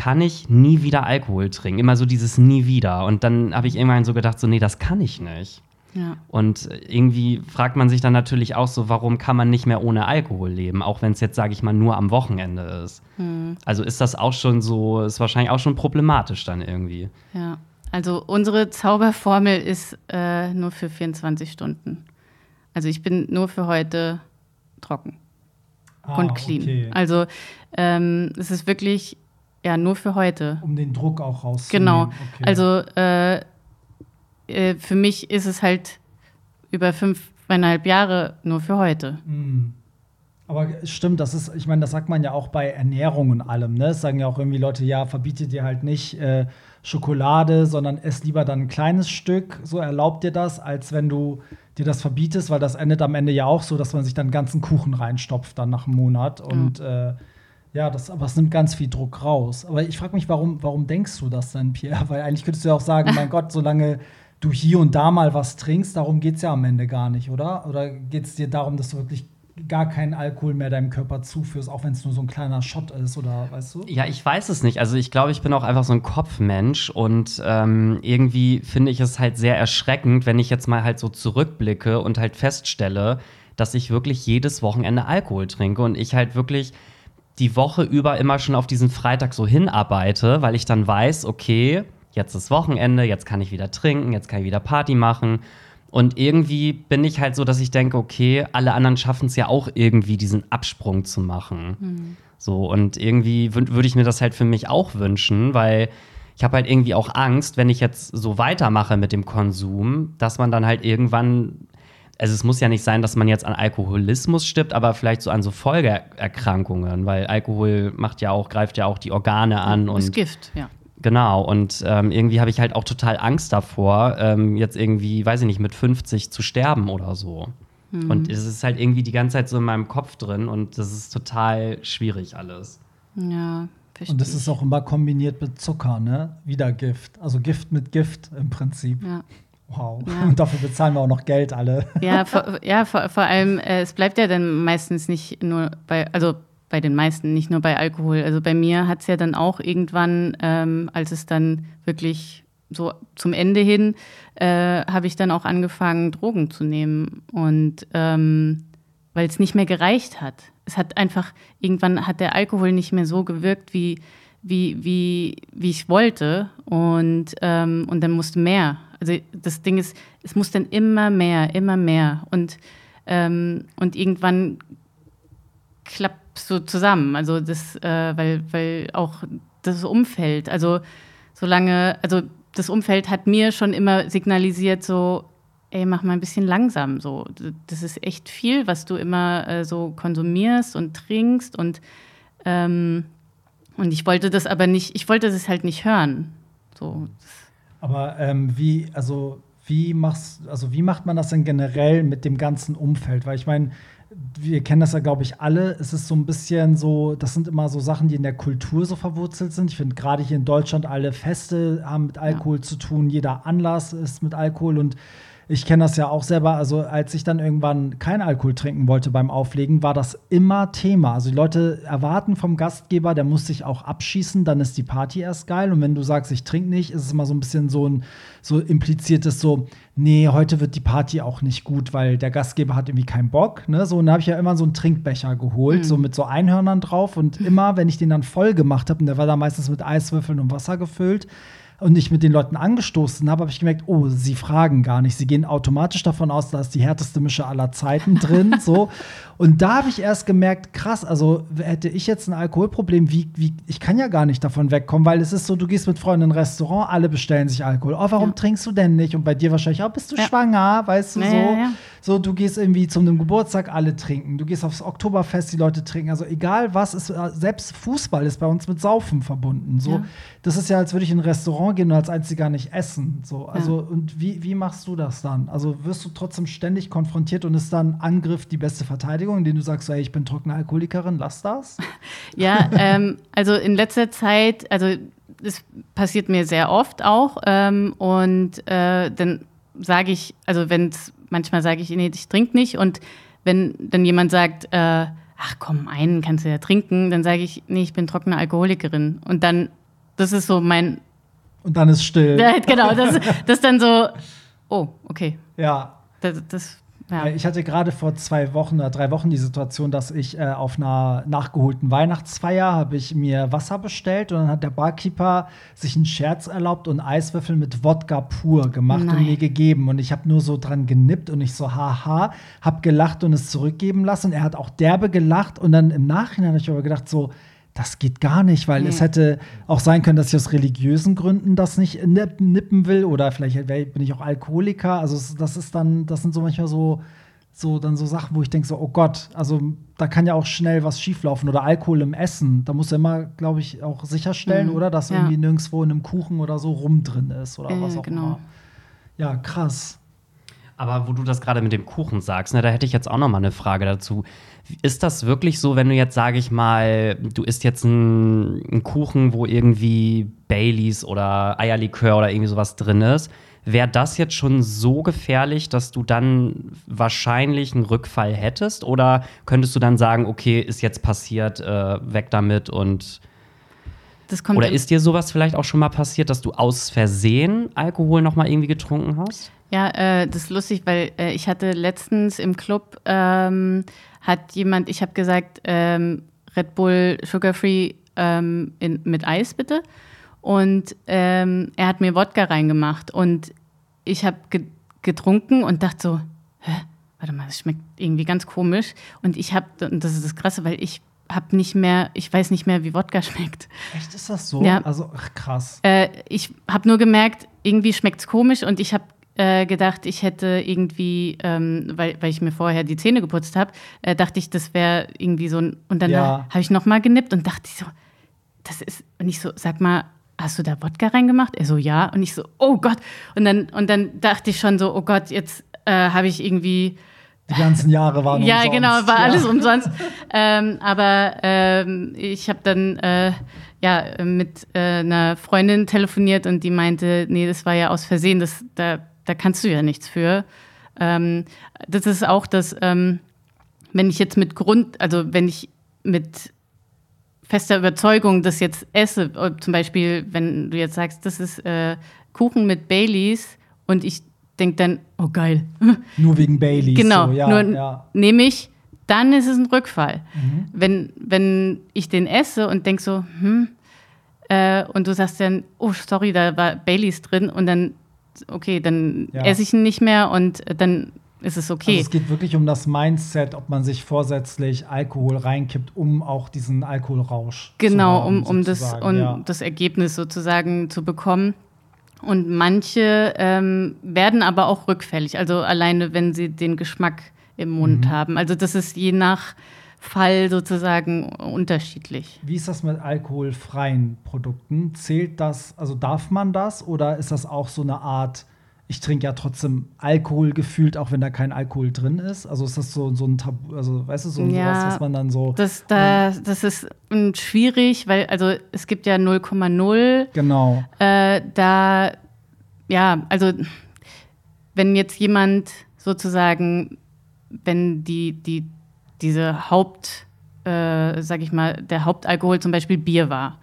kann ich nie wieder Alkohol trinken. Immer so dieses nie wieder. Und dann habe ich irgendwann so gedacht, so, nee, das kann ich nicht. ja. Und irgendwie fragt man sich dann natürlich auch so, warum kann man nicht mehr ohne Alkohol leben, auch wenn es jetzt, sage ich mal, nur am Wochenende ist. Also ist das auch schon so, ist wahrscheinlich auch schon problematisch dann irgendwie. Ja, also unsere Zauberformel ist äh, nur für 24 Stunden. Also ich bin nur für heute trocken Ah, und clean. okay. Also ähm, es ist wirklich ja nur für heute. Um den Druck auch rauszunehmen. Genau. Okay. Also äh, äh, für mich ist es halt über fünfeinhalb Jahre nur für heute. Mm. Aber es stimmt, das ist, ich meine, das sagt man ja auch bei Ernährung und allem, ne? Es sagen ja auch irgendwie Leute, ja, verbiete dir halt nicht äh, Schokolade, sondern ess lieber dann ein kleines Stück, so erlaubt dir das, als wenn du dir das verbietest, weil das endet am Ende ja auch so, dass man sich dann einen ganzen Kuchen reinstopft dann nach einem Monat. Und äh, ja, das, aber es nimmt ganz viel Druck raus. Aber ich frage mich, warum, warum denkst du das denn, Pierre? Weil eigentlich könntest du ja auch sagen, mein Gott, solange du hier und da mal was trinkst, darum geht es ja am Ende gar nicht, oder? Oder geht es dir darum, dass du wirklich gar keinen Alkohol mehr deinem Körper zuführst, auch wenn es nur so ein kleiner Shot ist, oder weißt du? Ja, ich weiß es nicht. Also ich glaube, ich bin auch einfach so ein Kopfmensch und ähm, irgendwie finde ich es halt sehr erschreckend, wenn ich jetzt mal halt so zurückblicke und halt feststelle, dass ich wirklich jedes Wochenende Alkohol trinke und ich halt wirklich die Woche über immer schon auf diesen Freitag so hinarbeite, weil ich dann weiß, okay, jetzt ist Wochenende, jetzt kann ich wieder trinken, jetzt kann ich wieder Party machen. Und irgendwie bin ich halt so, dass ich denke, okay, alle anderen schaffen es ja auch irgendwie, diesen Absprung zu machen. Mhm. So, und irgendwie würde ich mir das halt für mich auch wünschen, weil ich habe halt irgendwie auch Angst, wenn ich jetzt so weitermache mit dem Konsum, dass man dann halt irgendwann, also es muss ja nicht sein, dass man jetzt an Alkoholismus stirbt, aber vielleicht so an so Folgeerkrankungen, weil Alkohol macht ja auch, greift ja auch die Organe an und ist Gift, ja. Genau, und ähm, irgendwie habe ich halt auch total Angst davor, ähm, jetzt irgendwie, weiß ich nicht, mit 50 zu sterben oder so. Mhm. Und es ist halt irgendwie die ganze Zeit so in meinem Kopf drin und das ist total schwierig alles. Ja, verstehe. Und das ist auch immer kombiniert mit Zucker, ne? Wieder Gift. Also Gift mit Gift im Prinzip. Ja. Wow. Ja. Und dafür bezahlen wir auch noch Geld alle. Ja, vor, ja, vor, vor allem, äh, es bleibt ja dann meistens nicht nur bei, also bei den meisten, nicht nur bei Alkohol. Also bei mir hat es ja dann auch irgendwann, ähm, als es dann wirklich so zum Ende hin, äh, habe ich dann auch angefangen, Drogen zu nehmen. Und ähm, weil es nicht mehr gereicht hat. Es hat einfach, irgendwann hat der Alkohol nicht mehr so gewirkt, wie, wie, wie, wie ich wollte. Und, ähm, und dann musste mehr. Also das Ding ist, es muss dann immer mehr, immer mehr. Und, ähm, und irgendwann klappt so zusammen. Also das, äh, weil, weil auch das Umfeld, also solange, also das Umfeld hat mir schon immer signalisiert, so, ey, mach mal ein bisschen langsam. So, das ist echt viel, was du immer äh, so konsumierst und trinkst und ähm, und ich wollte das aber nicht, ich wollte das halt nicht hören. So. Aber ähm, wie, also wie machst, also wie macht man das denn generell mit dem ganzen Umfeld? Weil ich meine, wir kennen das ja, glaube ich, alle. Es ist so ein bisschen so, das sind immer so Sachen, die in der Kultur so verwurzelt sind. Ich finde gerade hier in Deutschland alle Feste haben mit Alkohol ja. zu tun, jeder Anlass ist mit Alkohol und ich kenne das ja auch selber. Also, als ich dann irgendwann kein Alkohol trinken wollte beim Auflegen, war das immer Thema. Also, die Leute erwarten vom Gastgeber, der muss sich auch abschießen, dann ist die Party erst geil. Und wenn du sagst, ich trinke nicht, ist es immer so ein bisschen so ein so impliziertes so, nee, heute wird die Party auch nicht gut, weil der Gastgeber hat irgendwie keinen Bock. Ne? So, und da habe ich ja immer so einen Trinkbecher geholt, mhm. so mit so Einhörnern drauf. Und immer, wenn ich den dann voll gemacht habe, und der war da meistens mit Eiswürfeln und Wasser gefüllt, und ich mit den Leuten angestoßen habe, habe ich gemerkt, oh, sie fragen gar nicht. Sie gehen automatisch davon aus, da ist die härteste Mische aller Zeiten drin. so. Und da habe ich erst gemerkt, krass, also hätte ich jetzt ein Alkoholproblem, wie, wie, ich kann ja gar nicht davon wegkommen, weil es ist so, du gehst mit Freunden in ein Restaurant, alle bestellen sich Alkohol. Oh, warum ja. trinkst du denn nicht? Und bei dir wahrscheinlich, oh, bist du ja. schwanger, weißt du, ja, so. So, du gehst irgendwie zu einem Geburtstag, alle trinken. Du gehst aufs Oktoberfest, die Leute trinken. Also egal was, ist, selbst Fußball ist bei uns mit Saufen verbunden. So, das ist ja, als würde ich in ein Restaurant gehen und als einziger nicht essen. So, also, und wie, wie machst du das dann? Also wirst du trotzdem ständig konfrontiert und ist dann Angriff die beste Verteidigung, indem du sagst, ey, ich bin trockene Alkoholikerin, lass das? Ja, ähm, also in letzter Zeit, also das passiert mir sehr oft auch. Ähm, und äh, dann sage ich, also wenn es manchmal sage ich, nee, ich trinke nicht. Und wenn dann jemand sagt, äh, ach komm, einen kannst du ja trinken, dann sage ich, nee, ich bin trockene Alkoholikerin. Und dann, das ist so mein. Und dann ist still. Genau, das, das ist dann so, oh, okay. Ja. Das, das ja. Ich hatte gerade vor zwei Wochen oder drei Wochen die Situation, dass ich äh, auf einer nachgeholten Weihnachtsfeier habe ich mir Wasser bestellt und dann hat der Barkeeper sich einen Scherz erlaubt und Eiswürfel mit Wodka pur gemacht Nein. und mir gegeben und ich habe nur so dran genippt und ich so haha, habe gelacht und es zurückgeben lassen und er hat auch derbe gelacht und dann im Nachhinein habe ich aber gedacht so das geht gar nicht, weil nee. es hätte auch sein können, dass ich aus religiösen Gründen das nicht nippen will oder vielleicht bin ich auch Alkoholiker. Also das ist dann, das sind so manchmal so, so dann so Sachen, wo ich denke so, oh Gott, also da kann ja auch schnell was schieflaufen oder Alkohol im Essen. Da muss er immer, glaube ich, auch sicherstellen, mhm. oder, dass ja. irgendwie nirgendwo in einem Kuchen oder so rum drin ist oder äh, was auch genau. immer. Ja, krass. Aber wo du das gerade mit dem Kuchen sagst, ne, da hätte ich jetzt auch noch mal eine Frage dazu. Ist das wirklich so, wenn du jetzt, sage ich mal, du isst jetzt einen, Kuchen, wo irgendwie Baileys oder Eierlikör oder irgendwie sowas drin ist, wäre das jetzt schon so gefährlich, dass du dann wahrscheinlich einen Rückfall hättest? Oder könntest du dann sagen, okay, ist jetzt passiert, äh, weg damit und oder ist dir sowas vielleicht auch schon mal passiert, dass du aus Versehen Alkohol noch mal irgendwie getrunken hast? Ja, äh, das ist lustig, weil äh, ich hatte letztens im Club, ähm, hat jemand, ich habe gesagt, ähm, Red Bull Sugar Free ähm, in, mit Eis bitte. Und ähm, er hat mir Wodka reingemacht und ich habe ge getrunken und dachte so, hä, warte mal, das schmeckt irgendwie ganz komisch. Und ich habe, und das ist das Krasse, weil ich habe nicht mehr, ich weiß nicht mehr, wie Wodka schmeckt. Echt, ist das so? Ja. Also, ach, krass. Äh, ich habe nur gemerkt, irgendwie schmeckt es komisch und ich habe äh, gedacht, ich hätte irgendwie, ähm, weil, weil ich mir vorher die Zähne geputzt habe, äh, dachte ich, das wäre irgendwie so ein. Und dann Ja. habe ich nochmal genippt und dachte ich so, das ist. Und ich so, sag mal, hast du da Wodka reingemacht? Er so, ja. Und ich so, oh Gott. Und dann, und dann dachte ich schon so, oh Gott, jetzt äh, habe ich irgendwie. Die ganzen Jahre waren Ja, umsonst. genau, war Ja. alles umsonst. ähm, aber ähm, ich habe dann äh, ja, mit äh, einer Freundin telefoniert und die meinte, nee, das war ja aus Versehen, das, da, da kannst du ja nichts für. Ähm, das ist auch das, ähm, wenn ich jetzt mit Grund, also wenn ich mit fester Überzeugung das jetzt esse, zum Beispiel, wenn du jetzt sagst, das ist äh, Kuchen mit Baileys und ich denke dann, oh geil, Nur wegen Baileys. Genau, So, ja, nur ja. nehme ich, dann ist es ein Rückfall. Mhm. Wenn, wenn ich den esse und denke so, hm, äh, und du sagst dann, oh, sorry, da war Baileys drin und dann, okay, dann Ja. esse ich ihn nicht mehr und äh, dann ist es okay. Also es geht wirklich um das Mindset, ob man sich vorsätzlich Alkohol reinkippt, um auch diesen Alkoholrausch Genau, zu um, haben, um, das, sozusagen, um ja. das Ergebnis sozusagen zu bekommen. Und manche ähm, werden aber auch rückfällig, also alleine, wenn sie den Geschmack im Mund Mhm. haben. Also das ist je nach Fall sozusagen unterschiedlich. Wie ist das mit alkoholfreien Produkten? Zählt das, also darf man das oder ist das auch so eine Art, ich trinke ja trotzdem Alkohol gefühlt, auch wenn da kein Alkohol drin ist? Also ist das so, so ein Tabu, also weißt du, so Ja, sowas, was man dann so. Das, da, das ist mm, schwierig, weil also es gibt ja 0,0 Genau. Äh, da, ja, also wenn jetzt jemand sozusagen, wenn die, die, diese Haupt, äh, sag ich mal, der Hauptalkohol zum Beispiel Bier war,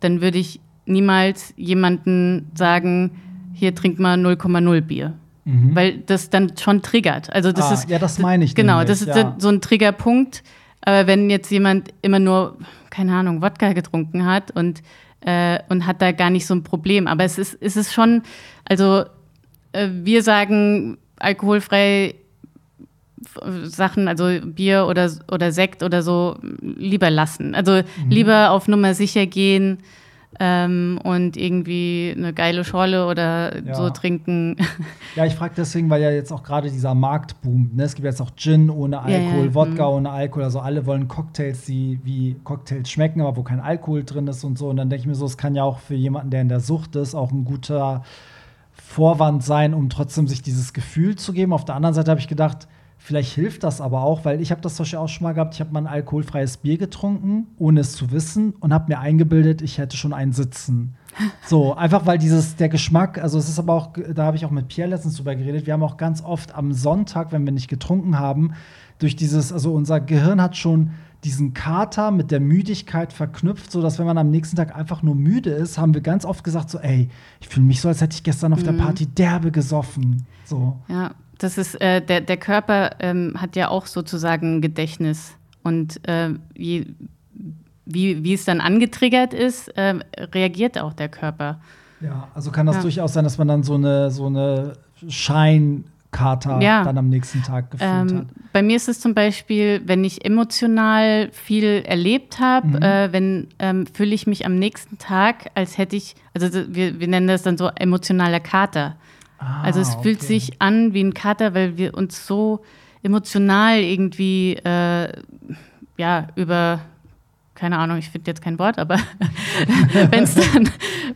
dann würde ich niemals jemanden sagen, hier trink mal 0,0 Bier. Weil das dann schon triggert. Also das Mhm. Ah, ist ja, das meine ich Genau, nämlich, das ist ja. so ein Triggerpunkt. Aber wenn jetzt jemand immer nur, keine Ahnung, Wodka getrunken hat und, äh, und hat da gar nicht so ein Problem. Aber es ist, es ist schon, also äh, wir sagen alkoholfrei Sachen, also Bier oder, oder Sekt oder so, lieber lassen. Also Mhm. lieber auf Nummer sicher gehen ähm, und irgendwie eine geile Schorle oder Ja. so trinken. Ja, ich frage deswegen, weil ja jetzt auch gerade dieser Markt boomt. Ne? Es gibt jetzt auch Gin ohne ja, Alkohol, mhm. Wodka ohne Alkohol. Also alle wollen Cocktails, die wie Cocktails schmecken, aber wo kein Alkohol drin ist und so. Und dann denke ich mir so, es kann ja auch für jemanden, der in der Sucht ist, auch ein guter Vorwand sein, um trotzdem sich dieses Gefühl zu geben. Auf der anderen Seite habe ich gedacht, vielleicht hilft das aber auch, weil ich habe das zum Beispiel auch schon mal gehabt. Ich habe mal ein alkoholfreies Bier getrunken, ohne es zu wissen, und habe mir eingebildet, ich hätte schon einen Sitzen. So, einfach weil dieses, der Geschmack, also es ist aber auch, da habe ich auch mit Pierre letztens drüber geredet, wir haben auch ganz oft am Sonntag, wenn wir nicht getrunken haben, durch dieses, also unser Gehirn hat schon diesen Kater mit der Müdigkeit verknüpft, sodass wenn man am nächsten Tag einfach nur müde ist, haben wir ganz oft gesagt so, ey, ich fühle mich so, als hätte ich gestern auf der Party derbe gesoffen. So. Ja, das ist, äh, der, der Körper ähm, hat ja auch sozusagen ein Gedächtnis. Und äh, je, wie, wie es dann angetriggert ist, äh, reagiert auch der Körper. Ja, also kann das Ja. durchaus sein, dass man dann so eine, so eine Scheinkater Ja. dann am nächsten Tag gefühlt hat. Ähm, bei mir ist es zum Beispiel, wenn ich emotional viel erlebt habe, Mhm. äh, wenn ähm, fühle ich mich am nächsten Tag, als hätte ich, also so- wir, wir nennen das dann so emotionaler Kater. Ah, Also es fühlt okay. sich an wie ein Kater, weil wir uns so emotional irgendwie äh, ja über keine Ahnung, ich finde jetzt kein Wort, aber wenn es dann,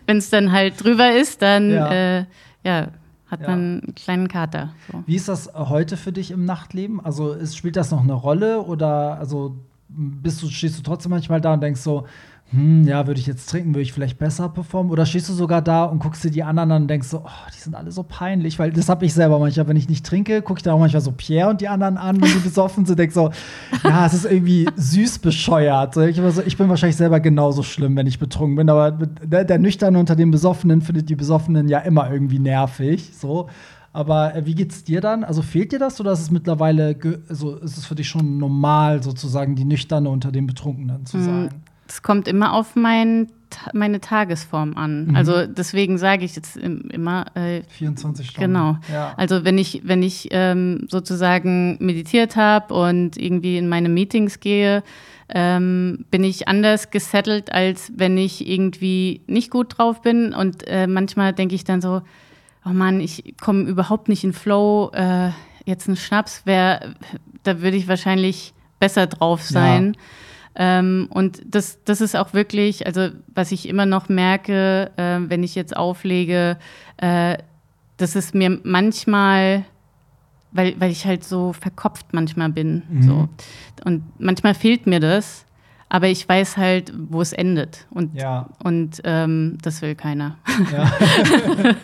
wenn's dann halt drüber ist, dann Ja. äh, ja, hat Ja. man einen kleinen Kater. So. Wie ist das heute für dich im Nachtleben? Also ist, spielt das noch eine Rolle oder also bist du, stehst du trotzdem manchmal da und denkst so, hm, ja, würde ich jetzt trinken, würde ich vielleicht besser performen? Oder stehst du sogar da und guckst dir die anderen an und denkst so, oh, die sind alle so peinlich, weil das habe ich selber manchmal, wenn ich nicht trinke, gucke ich da auch manchmal so Pierre und die anderen an, wenn die besoffen sind, denk so, ja, es ist irgendwie süß bescheuert. Ich, so, ich bin wahrscheinlich selber genauso schlimm, wenn ich betrunken bin, aber der, der Nüchterne unter den Besoffenen findet die Besoffenen ja immer irgendwie nervig, so. Aber äh, wie geht's dir dann? Also fehlt dir das oder ist es mittlerweile, also ist es für dich schon normal, sozusagen die Nüchterne unter den Betrunkenen zu sein? Es kommt immer auf mein, meine Tagesform an. Mhm. Also deswegen sage ich jetzt im- immer, äh, 24 Stunden. Genau. Ja. Also wenn ich, wenn ich ähm, sozusagen meditiert habe und irgendwie in meine Meetings gehe, ähm, bin ich anders gesettelt, als wenn ich irgendwie nicht gut drauf bin. Und äh, manchmal denke ich dann so, oh Mann, ich komme überhaupt nicht in Flow. Äh, jetzt ein Schnaps wäre, da würde ich wahrscheinlich besser drauf sein. Ähm, und das, das ist auch wirklich, also was ich immer noch merke, äh, wenn ich jetzt auflege, äh, dass es mir manchmal, weil, weil ich halt so verkopft manchmal bin. Mhm. So. Und manchmal fehlt mir das, aber ich weiß halt, wo es endet. Und, Ja. und ähm, das will keiner. Ja.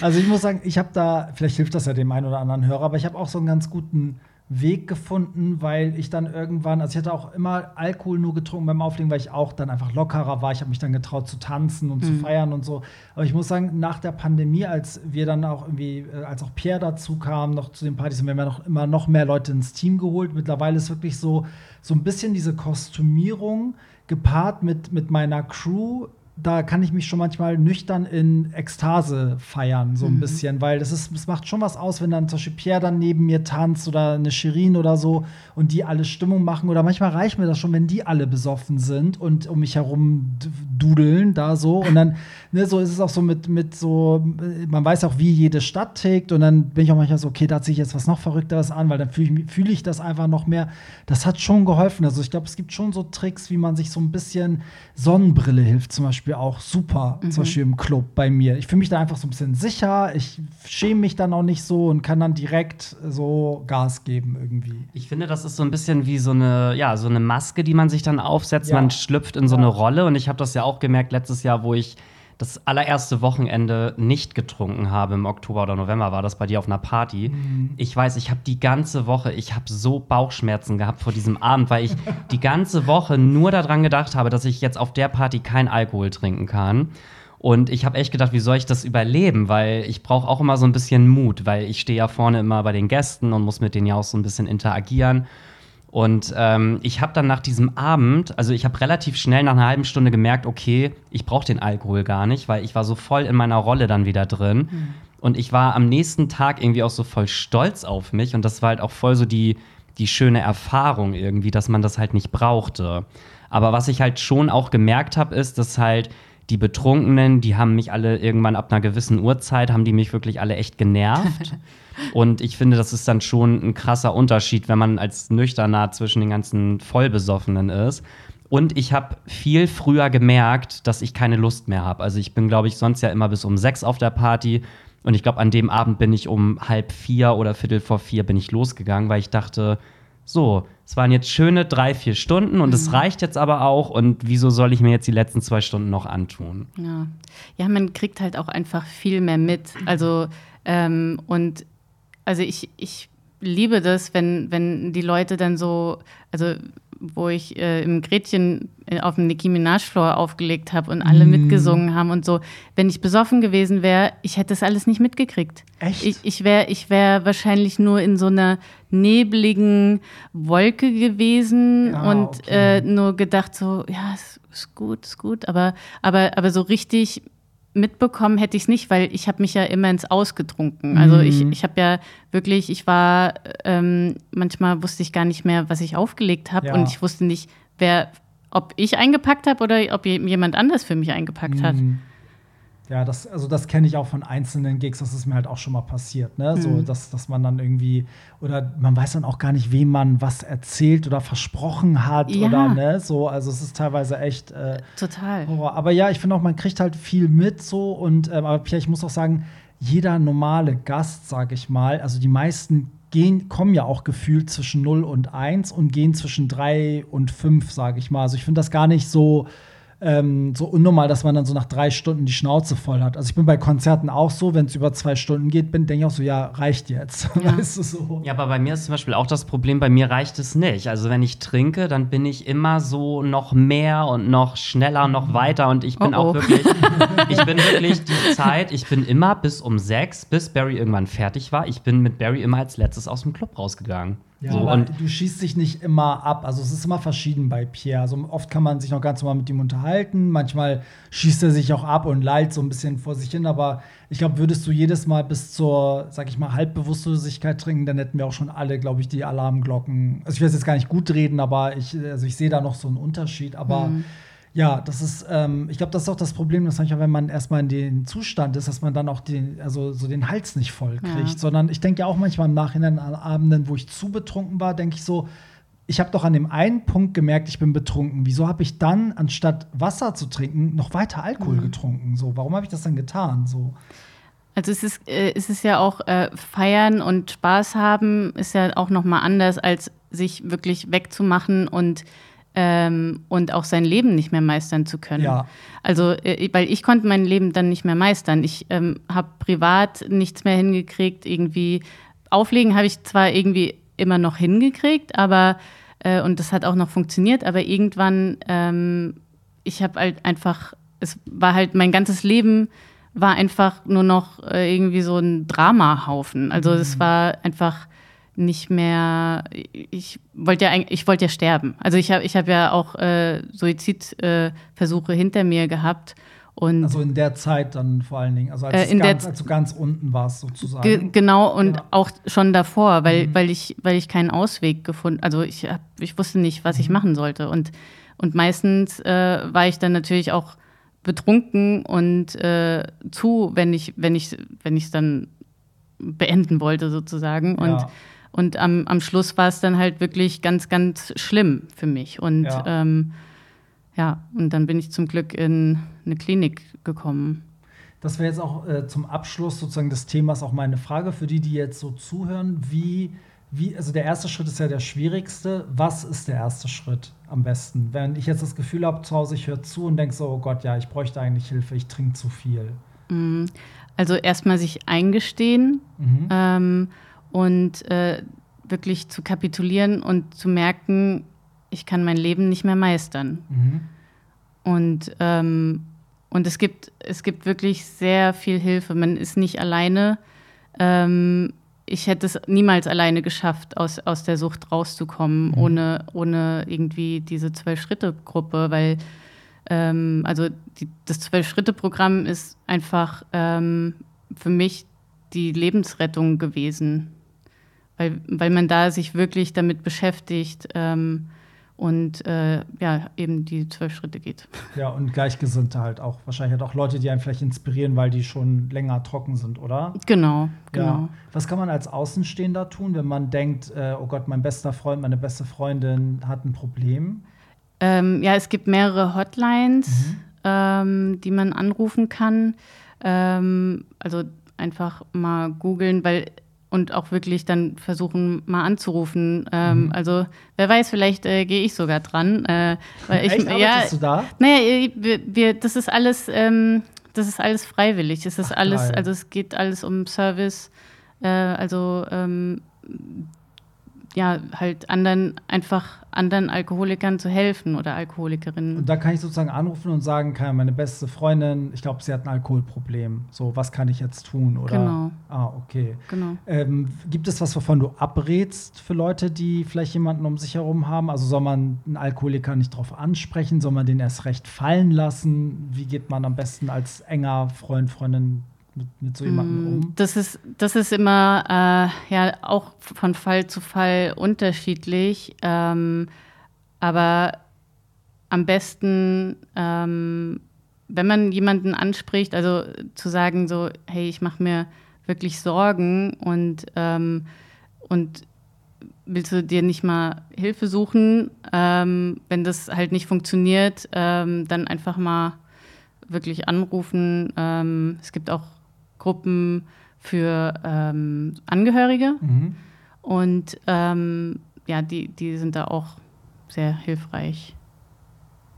also ich muss sagen, ich habe da, vielleicht hilft das ja dem einen oder anderen Hörer, aber ich habe auch so einen ganz guten Weg gefunden, weil ich dann irgendwann, also ich hatte auch immer Alkohol nur getrunken beim Auflegen, weil ich auch dann einfach lockerer war. Ich habe mich dann getraut zu tanzen und zu feiern und so. Aber ich muss sagen, nach der Pandemie, als wir dann auch irgendwie, äh, als auch Pierre dazu kam, noch zu den Partys, haben wir noch immer noch mehr Leute ins Team geholt. Mittlerweile ist wirklich so, so ein bisschen diese Kostümierung gepaart mit, mit meiner Crew da kann ich mich schon manchmal nüchtern in Ekstase feiern, so ein bisschen, weil das ist, es macht schon was aus, wenn dann zum Beispiel Pierre dann neben mir tanzt oder eine Shirin oder so und die alle Stimmung machen. Oder manchmal reicht mir das schon, wenn die alle besoffen sind und um mich herum dudeln, da so. Und dann, ne, so ist es auch so mit, mit so, man weiß auch, wie jede Stadt tickt. Und dann bin ich auch manchmal so, okay, da hat sich jetzt was noch Verrückteres an, weil dann fühle ich, fühle ich das einfach noch mehr. Das hat schon geholfen. Also ich glaube, es gibt schon so Tricks, wie man sich so ein bisschen Sonnenbrille hilft zum Beispiel auch super, zum Beispiel im Club bei mir. Ich fühle mich da einfach so ein bisschen sicher. Ich schäme mich dann auch nicht so und kann dann direkt so Gas geben irgendwie. Ich finde, das ist so ein bisschen wie so eine, ja, so eine Maske, die man sich dann aufsetzt. Ja. Man schlüpft in so Ja. eine Rolle. Und ich habe das ja auch gemerkt letztes Jahr, wo ich das allererste Wochenende nicht getrunken habe. Im Oktober oder November war das bei dir auf einer Party. Ich weiß, ich habe die ganze Woche, ich habe so Bauchschmerzen gehabt vor diesem Abend, weil ich die ganze Woche nur daran gedacht habe, dass ich jetzt auf der Party kein Alkohol trinken kann. Und ich habe echt gedacht, wie soll ich das überleben? Weil ich brauche auch immer so ein bisschen Mut, weil ich stehe ja vorne immer bei den Gästen und muss mit denen ja auch so ein bisschen interagieren. Und ähm, ich habe dann nach diesem Abend, also ich habe relativ schnell nach einer halben Stunde gemerkt, okay, ich brauche den Alkohol gar nicht, weil ich war so voll in meiner Rolle dann wieder drin. Und ich war am nächsten Tag irgendwie auch so voll stolz auf mich. Und das war halt auch voll so die, die schöne Erfahrung irgendwie, dass man das halt nicht brauchte. Aber was ich halt schon auch gemerkt habe, ist, dass halt die Betrunkenen, die haben mich alle irgendwann ab einer gewissen Uhrzeit, haben die mich wirklich alle echt genervt. Und ich finde, das ist dann schon ein krasser Unterschied, wenn man als Nüchterner zwischen den ganzen Vollbesoffenen ist. Und ich habe viel früher gemerkt, dass ich keine Lust mehr habe. Also ich bin, glaube ich, sonst ja immer bis um sechs auf der Party. Und ich glaube, an dem Abend bin ich um halb vier oder viertel vor vier bin ich losgegangen, weil ich dachte, so, es waren jetzt schöne drei, vier Stunden und es reicht jetzt aber auch. Und wieso soll ich mir jetzt die letzten zwei Stunden noch antun? Ja. ja, man kriegt halt auch einfach viel mehr mit. Also, ähm, und also ich, ich liebe das, wenn, wenn die Leute dann so, also wo ich äh, im Gretchen äh, auf dem Nicki Minaj-Floor aufgelegt habe und alle mitgesungen haben und so. Wenn ich besoffen gewesen wäre, ich hätte das alles nicht mitgekriegt. Echt? Ich, ich wäre ich wär wahrscheinlich nur in so einer nebligen Wolke gewesen Ah, und okay. äh, nur gedacht so, ja, ist, ist gut, ist gut, aber, aber, aber so richtig mitbekommen hätte ich es nicht, weil ich habe mich ja immer ins Ausgetrunken. Also ich, Mhm. ich habe ja wirklich, ich war, ähm, manchmal wusste ich gar nicht mehr, was ich aufgelegt habe Ja. und ich wusste nicht, wer, ob ich eingepackt habe oder ob je- jemand anders für mich eingepackt hat. Mhm. Ja, das, also das kenne ich auch von einzelnen Gigs, das ist mir halt auch schon mal passiert, ne? So, dass, dass man dann irgendwie, oder man weiß dann auch gar nicht, wem man was erzählt oder versprochen hat Ja. oder ne? So, also es ist teilweise echt äh, Total. Horror. Aber ja, ich finde auch, man kriegt halt viel mit so und ähm, aber Pierre, ich muss auch sagen, jeder normale Gast, sage ich mal, also die meisten gehen, kommen ja auch gefühlt zwischen 0 und 1 und gehen zwischen 3 und 5, sage ich mal. Also ich finde das gar nicht so ähm, so unnormal, dass man dann so nach drei Stunden die Schnauze voll hat. Also ich bin bei Konzerten auch so, wenn es über zwei Stunden geht, bin denke ich auch so, ja, reicht jetzt. Ja. Weißt du, so. ja, aber bei mir ist zum Beispiel auch das Problem, bei mir reicht es nicht. Also wenn ich trinke, dann bin ich immer so noch mehr und noch schneller, noch weiter und ich bin oh oh. auch wirklich, ich bin wirklich die Zeit, ich bin immer bis um sechs, bis Barry irgendwann fertig war, ich bin mit Barry immer als letztes aus dem Club rausgegangen. Ja, so, und du schießt dich nicht immer ab. Also es ist immer verschieden bei Pierre. Also oft kann man sich noch ganz normal mit ihm unterhalten. Manchmal schießt er sich auch ab und lallt so ein bisschen vor sich hin. Aber ich glaube, würdest du jedes Mal bis zur, sag ich mal, Halbbewusstlosigkeit trinken, dann hätten wir auch schon alle, glaube ich, die Alarmglocken. Also ich will jetzt gar nicht gut reden, aber ich, also ich sehe da noch so einen Unterschied. Aber mhm. Ja, das ist, ähm, ich glaube, das ist auch das Problem, dass manchmal, wenn man erstmal in den Zustand ist, dass man dann auch den, also so den Hals nicht voll kriegt. Ja. Sondern ich denke ja auch manchmal im Nachhinein an Abenden, wo ich zu betrunken war, denke ich so, ich habe doch an dem einen Punkt gemerkt, ich bin betrunken. Wieso habe ich dann, anstatt Wasser zu trinken, noch weiter Alkohol mhm. getrunken? So, warum habe ich das dann getan? So. Also es ist, äh, es ist ja auch äh, feiern und Spaß haben ist ja auch noch mal anders als sich wirklich wegzumachen und ähm, und auch sein Leben nicht mehr meistern zu können. Ja. Also, äh, weil ich konnte mein Leben dann nicht mehr meistern. Ich ähm, habe privat nichts mehr hingekriegt. Irgendwie auflegen habe ich zwar irgendwie immer noch hingekriegt, aber äh, und das hat auch noch funktioniert, aber irgendwann, ähm, ich habe halt einfach, es war halt mein ganzes Leben war einfach nur noch äh, irgendwie so ein Dramahaufen. Also mhm. es war einfach nicht mehr, ich wollte ja ich wollte ja sterben. Also ich habe ich hab ja auch äh, Suizidversuche äh, hinter mir gehabt. Und also in der Zeit dann vor allen Dingen, also als, äh, ganz, als du ganz unten warst sozusagen. genau und ja. auch schon davor, weil, mhm. weil, ich, weil ich keinen Ausweg gefunden, also ich, hab, ich wusste nicht, was mhm. ich machen sollte. Und, und meistens äh, war ich dann natürlich auch betrunken und äh, zu, wenn ich, wenn ich, wenn ich dann beenden wollte sozusagen. Und ja. Und am, am Schluss war es dann halt wirklich ganz, ganz schlimm für mich. Und ja. Ähm, ja, und dann bin ich zum Glück in eine Klinik gekommen. Das wäre jetzt auch äh, zum Abschluss sozusagen des Themas auch meine Frage für die, die jetzt so zuhören. Wie, wie, also der erste Schritt ist ja der schwierigste. Was ist der erste Schritt am besten? Wenn ich jetzt das Gefühl habe, zu Hause, ich höre zu und denke so, oh Gott, ja, ich bräuchte eigentlich Hilfe, ich trinke zu viel. Mhm. Also erstmal sich eingestehen. Mhm. Ähm, und äh, wirklich zu kapitulieren und zu merken, ich kann mein Leben nicht mehr meistern. Mhm. Und, ähm, und es, gibt, es gibt wirklich sehr viel Hilfe. Man ist nicht alleine. Ähm, ich hätte es niemals alleine geschafft, aus, aus der Sucht rauszukommen, mhm. ohne, ohne irgendwie diese Zwölf-Schritte-Gruppe, weil ähm, also die, das Zwölf-Schritte-Programm ist einfach ähm, für mich die Lebensrettung gewesen weil, weil man da sich wirklich damit beschäftigt ähm, und äh, ja, eben die zwölf Schritte geht. Ja, und Gleichgesinnte halt auch. Wahrscheinlich halt auch Leute, die einen vielleicht inspirieren, weil die schon länger trocken sind, oder? Genau, genau. Ja. Was kann man als Außenstehender tun, wenn man denkt, äh, oh Gott, mein bester Freund, meine beste Freundin hat ein Problem? Ähm, ja, es gibt mehrere Hotlines, mhm. ähm, die man anrufen kann. Ähm, also einfach mal googeln, weil und auch wirklich dann versuchen, mal anzurufen. Ähm, mhm. Also, wer weiß, vielleicht äh, gehe ich sogar dran. Äh, weil ich, Echt? ja, du da? Naja, wir, wir, das ist alles, ähm, das ist alles freiwillig. Es ist Ach, alles, also es geht alles um Service. Äh, also ähm, ja, halt anderen, einfach anderen Alkoholikern zu helfen oder Alkoholikerinnen. Und da kann ich sozusagen anrufen und sagen, kann meine beste Freundin, ich glaube, sie hat ein Alkoholproblem. So, was kann ich jetzt tun? Oder, genau. Ah, okay. Genau. Ähm, gibt es was, wovon du abrätst für Leute, die vielleicht jemanden um sich herum haben? Also soll man einen Alkoholiker nicht drauf ansprechen? Soll man den erst recht fallen lassen? Wie geht man am besten als enger Freund, Freundin mit, mit so jemandem mm, um? Das ist, das ist immer äh, ja auch von Fall zu Fall unterschiedlich. Ähm, aber am besten, ähm, wenn man jemanden anspricht, also zu sagen so, hey, ich mache mir wirklich Sorgen und, ähm, und willst du dir nicht mal Hilfe suchen? Ähm, wenn das halt nicht funktioniert, ähm, dann einfach mal wirklich anrufen. Ähm, es gibt auch Gruppen für ähm, Angehörige. Und ähm, ja, die, die sind da auch sehr hilfreich.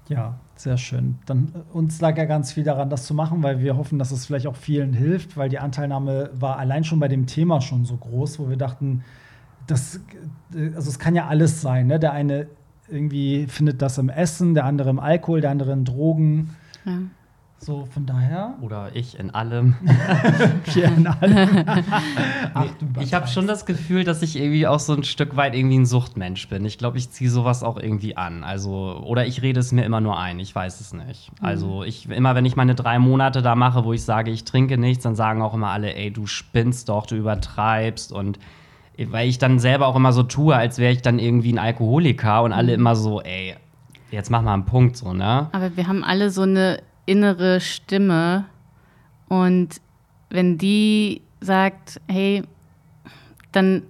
Ja, sehr schön. Dann äh, uns lag ja ganz viel daran, das zu machen, weil wir hoffen, dass es vielleicht auch vielen hilft, weil die Anteilnahme war allein schon bei dem Thema schon so groß, wo wir dachten, das, äh, also es kann ja alles sein. Ne? Der eine irgendwie findet das im Essen, der andere im Alkohol, der andere in Drogen. Ja. So, von daher, Oder ich in allem. hier in allem. Ach, du Ich habe schon das Gefühl, dass ich irgendwie auch so ein Stück weit irgendwie ein Suchtmensch bin. Ich glaube, ich ziehe sowas auch irgendwie an. Also, oder ich rede es mir immer nur ein, ich weiß es nicht. Also, ich, immer wenn ich meine drei Monate da mache, wo ich sage, ich trinke nichts, dann sagen auch immer alle, ey, du spinnst doch, du übertreibst und weil ich dann selber auch immer so tue, als wäre ich dann irgendwie ein Alkoholiker und alle immer so, ey, jetzt mach mal einen Punkt so, ne? Aber wir haben alle so eine innere Stimme. Und wenn die sagt, hey, dann,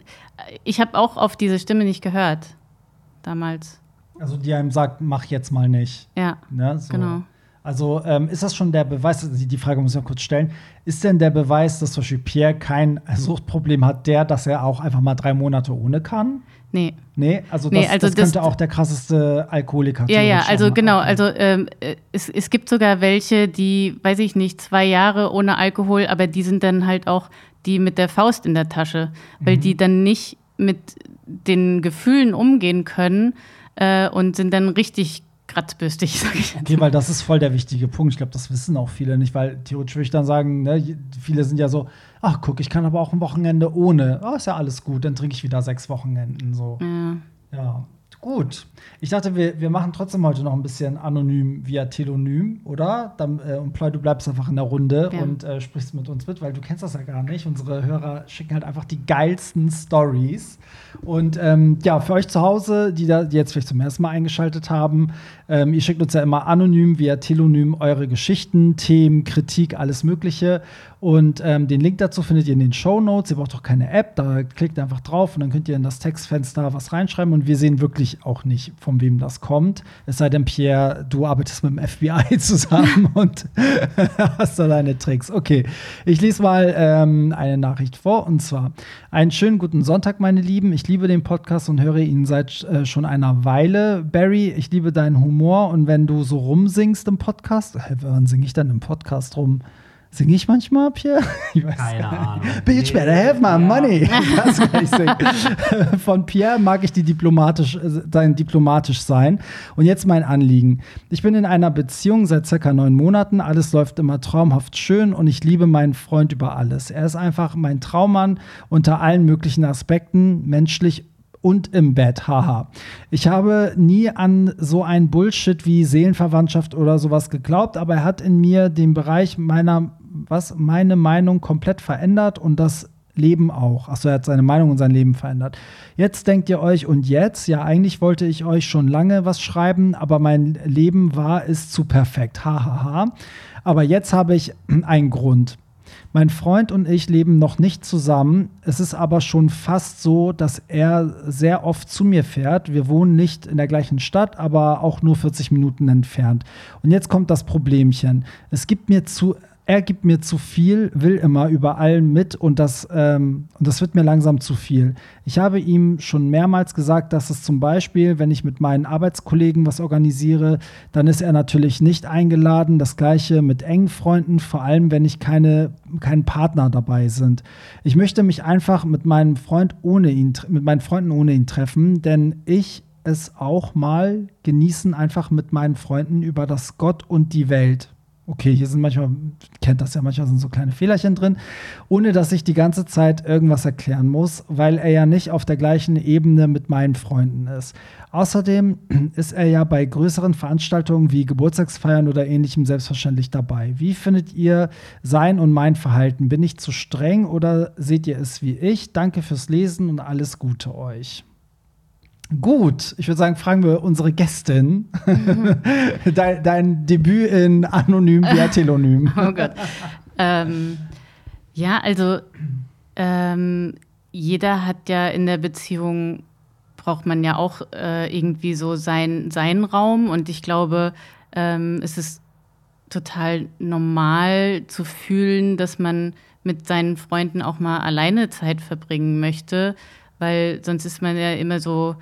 ich habe auch auf diese Stimme nicht gehört damals. Also die einem sagt, mach jetzt mal nicht. Ja, Ne? So. genau. Also ähm, ist das schon der Beweis, also die Frage muss ich noch kurz stellen, ist denn der Beweis, dass zum Beispiel Pierre kein Suchtproblem hat, der, dass er auch einfach mal drei Monate ohne kann? Nee. Nee, also das, Nee, also das das- könnte auch der krasseste Alkoholiker Ja, ja, theoretisch also genau, also ähm, äh, es, es gibt sogar welche, die, weiß ich nicht, zwei Jahre ohne Alkohol, aber die sind dann halt auch die mit der Faust in der Tasche, weil Mhm. die dann nicht mit den Gefühlen umgehen können äh, und sind dann richtig kratzbürstig, sag ich jetzt. Okay, weil das ist voll der wichtige Punkt. Ich glaube, das wissen auch viele nicht, weil theoretisch würde ich dann sagen, ne, viele sind ja so, ach guck, ich kann aber auch ein Wochenende ohne. Oh, ist ja alles gut, dann trinke ich wieder sechs Wochenenden so. Ja. Ja, gut. Ich dachte, wir, wir machen trotzdem heute noch ein bisschen anonym via Telonym, oder? Dann, äh, und Ploy, du bleibst einfach in der Runde Ja. und äh, sprichst mit uns mit, weil du kennst das ja gar nicht. Unsere Hörer schicken halt einfach die geilsten Stories. Und ähm, ja, für euch zu Hause, die da die jetzt vielleicht zum ersten Mal eingeschaltet haben, ähm, ihr schickt uns ja immer anonym via Telonym eure Geschichten, Themen, Kritik, alles Mögliche. Und ähm, den Link dazu findet ihr in den Show Notes. Ihr braucht auch keine App, da klickt einfach drauf und dann könnt ihr in das Textfenster was reinschreiben. Und wir sehen wirklich auch nicht, von wem das kommt. Es sei denn, Pierre, du arbeitest mit dem FBI zusammen und hast da deine Tricks. Okay, ich lese mal ähm, eine Nachricht vor und zwar: Einen schönen guten Sonntag, meine Lieben. Ich liebe den Podcast und höre ihn seit äh, schon einer Weile. Barry, ich liebe deinen Humor und wenn du so rumsingst im Podcast, hä, wann singe ich dann im Podcast rum? Singe ich manchmal, Pierre? Ich weiß Keine Ahnung. Bitch, better have my money. Das kann ich singen. Von Pierre mag ich die diplomatisch, äh, sein diplomatisch sein. Und jetzt mein Anliegen. Ich bin in einer Beziehung seit circa neun Monaten. Alles läuft immer traumhaft schön und ich liebe meinen Freund über alles. Er ist einfach mein Traummann unter allen möglichen Aspekten, menschlich und im Bett, haha. Ich habe nie an so ein Bullshit wie Seelenverwandtschaft oder sowas geglaubt, aber er hat in mir den Bereich meiner, was, meine Meinung komplett verändert und das Leben auch. Achso, er hat seine Meinung und sein Leben verändert. Jetzt denkt ihr euch, und jetzt? Ja, eigentlich wollte ich euch schon lange was schreiben, aber mein Leben war es zu perfekt. Hahaha. Aber jetzt habe ich einen Grund. Mein Freund und ich leben noch nicht zusammen. Es ist aber schon fast so, dass er sehr oft zu mir fährt. Wir wohnen nicht in der gleichen Stadt, aber auch nur 40 Minuten entfernt. Und jetzt kommt das Problemchen. Es gibt mir zu, er gibt mir zu viel, will immer überall mit und das, ähm, das wird mir langsam zu viel. Ich habe ihm schon mehrmals gesagt, dass es zum Beispiel, wenn ich mit meinen Arbeitskollegen was organisiere, dann ist er natürlich nicht eingeladen. Das gleiche mit engen Freunden, vor allem wenn ich keine, keinen Partner dabei sind. Ich möchte mich einfach mit meinem Freund ohne ihn, mit meinen Freunden ohne ihn treffen, denn ich es auch mal genießen, einfach mit meinen Freunden über das Gott und die Welt okay, hier sind manchmal, kennt das ja, manchmal sind so kleine Fehlerchen drin, ohne dass ich die ganze Zeit irgendwas erklären muss, weil er ja nicht auf der gleichen Ebene mit meinen Freunden ist. Außerdem ist er ja bei größeren Veranstaltungen wie Geburtstagsfeiern oder ähnlichem selbstverständlich dabei. Wie findet ihr sein und mein Verhalten? Bin ich zu streng oder seht ihr es wie ich? Danke fürs Lesen und alles Gute euch. Gut, ich würde sagen, fragen wir unsere Gästin. dein, dein Debüt in Anonym via Telonym. Oh Gott. ähm, ja, also ähm, jeder hat ja in der Beziehung, braucht man ja auch äh, irgendwie so sein, seinen Raum. Und ich glaube, ähm, es ist total normal zu fühlen, dass man mit seinen Freunden auch mal alleine Zeit verbringen möchte, weil sonst ist man ja immer so,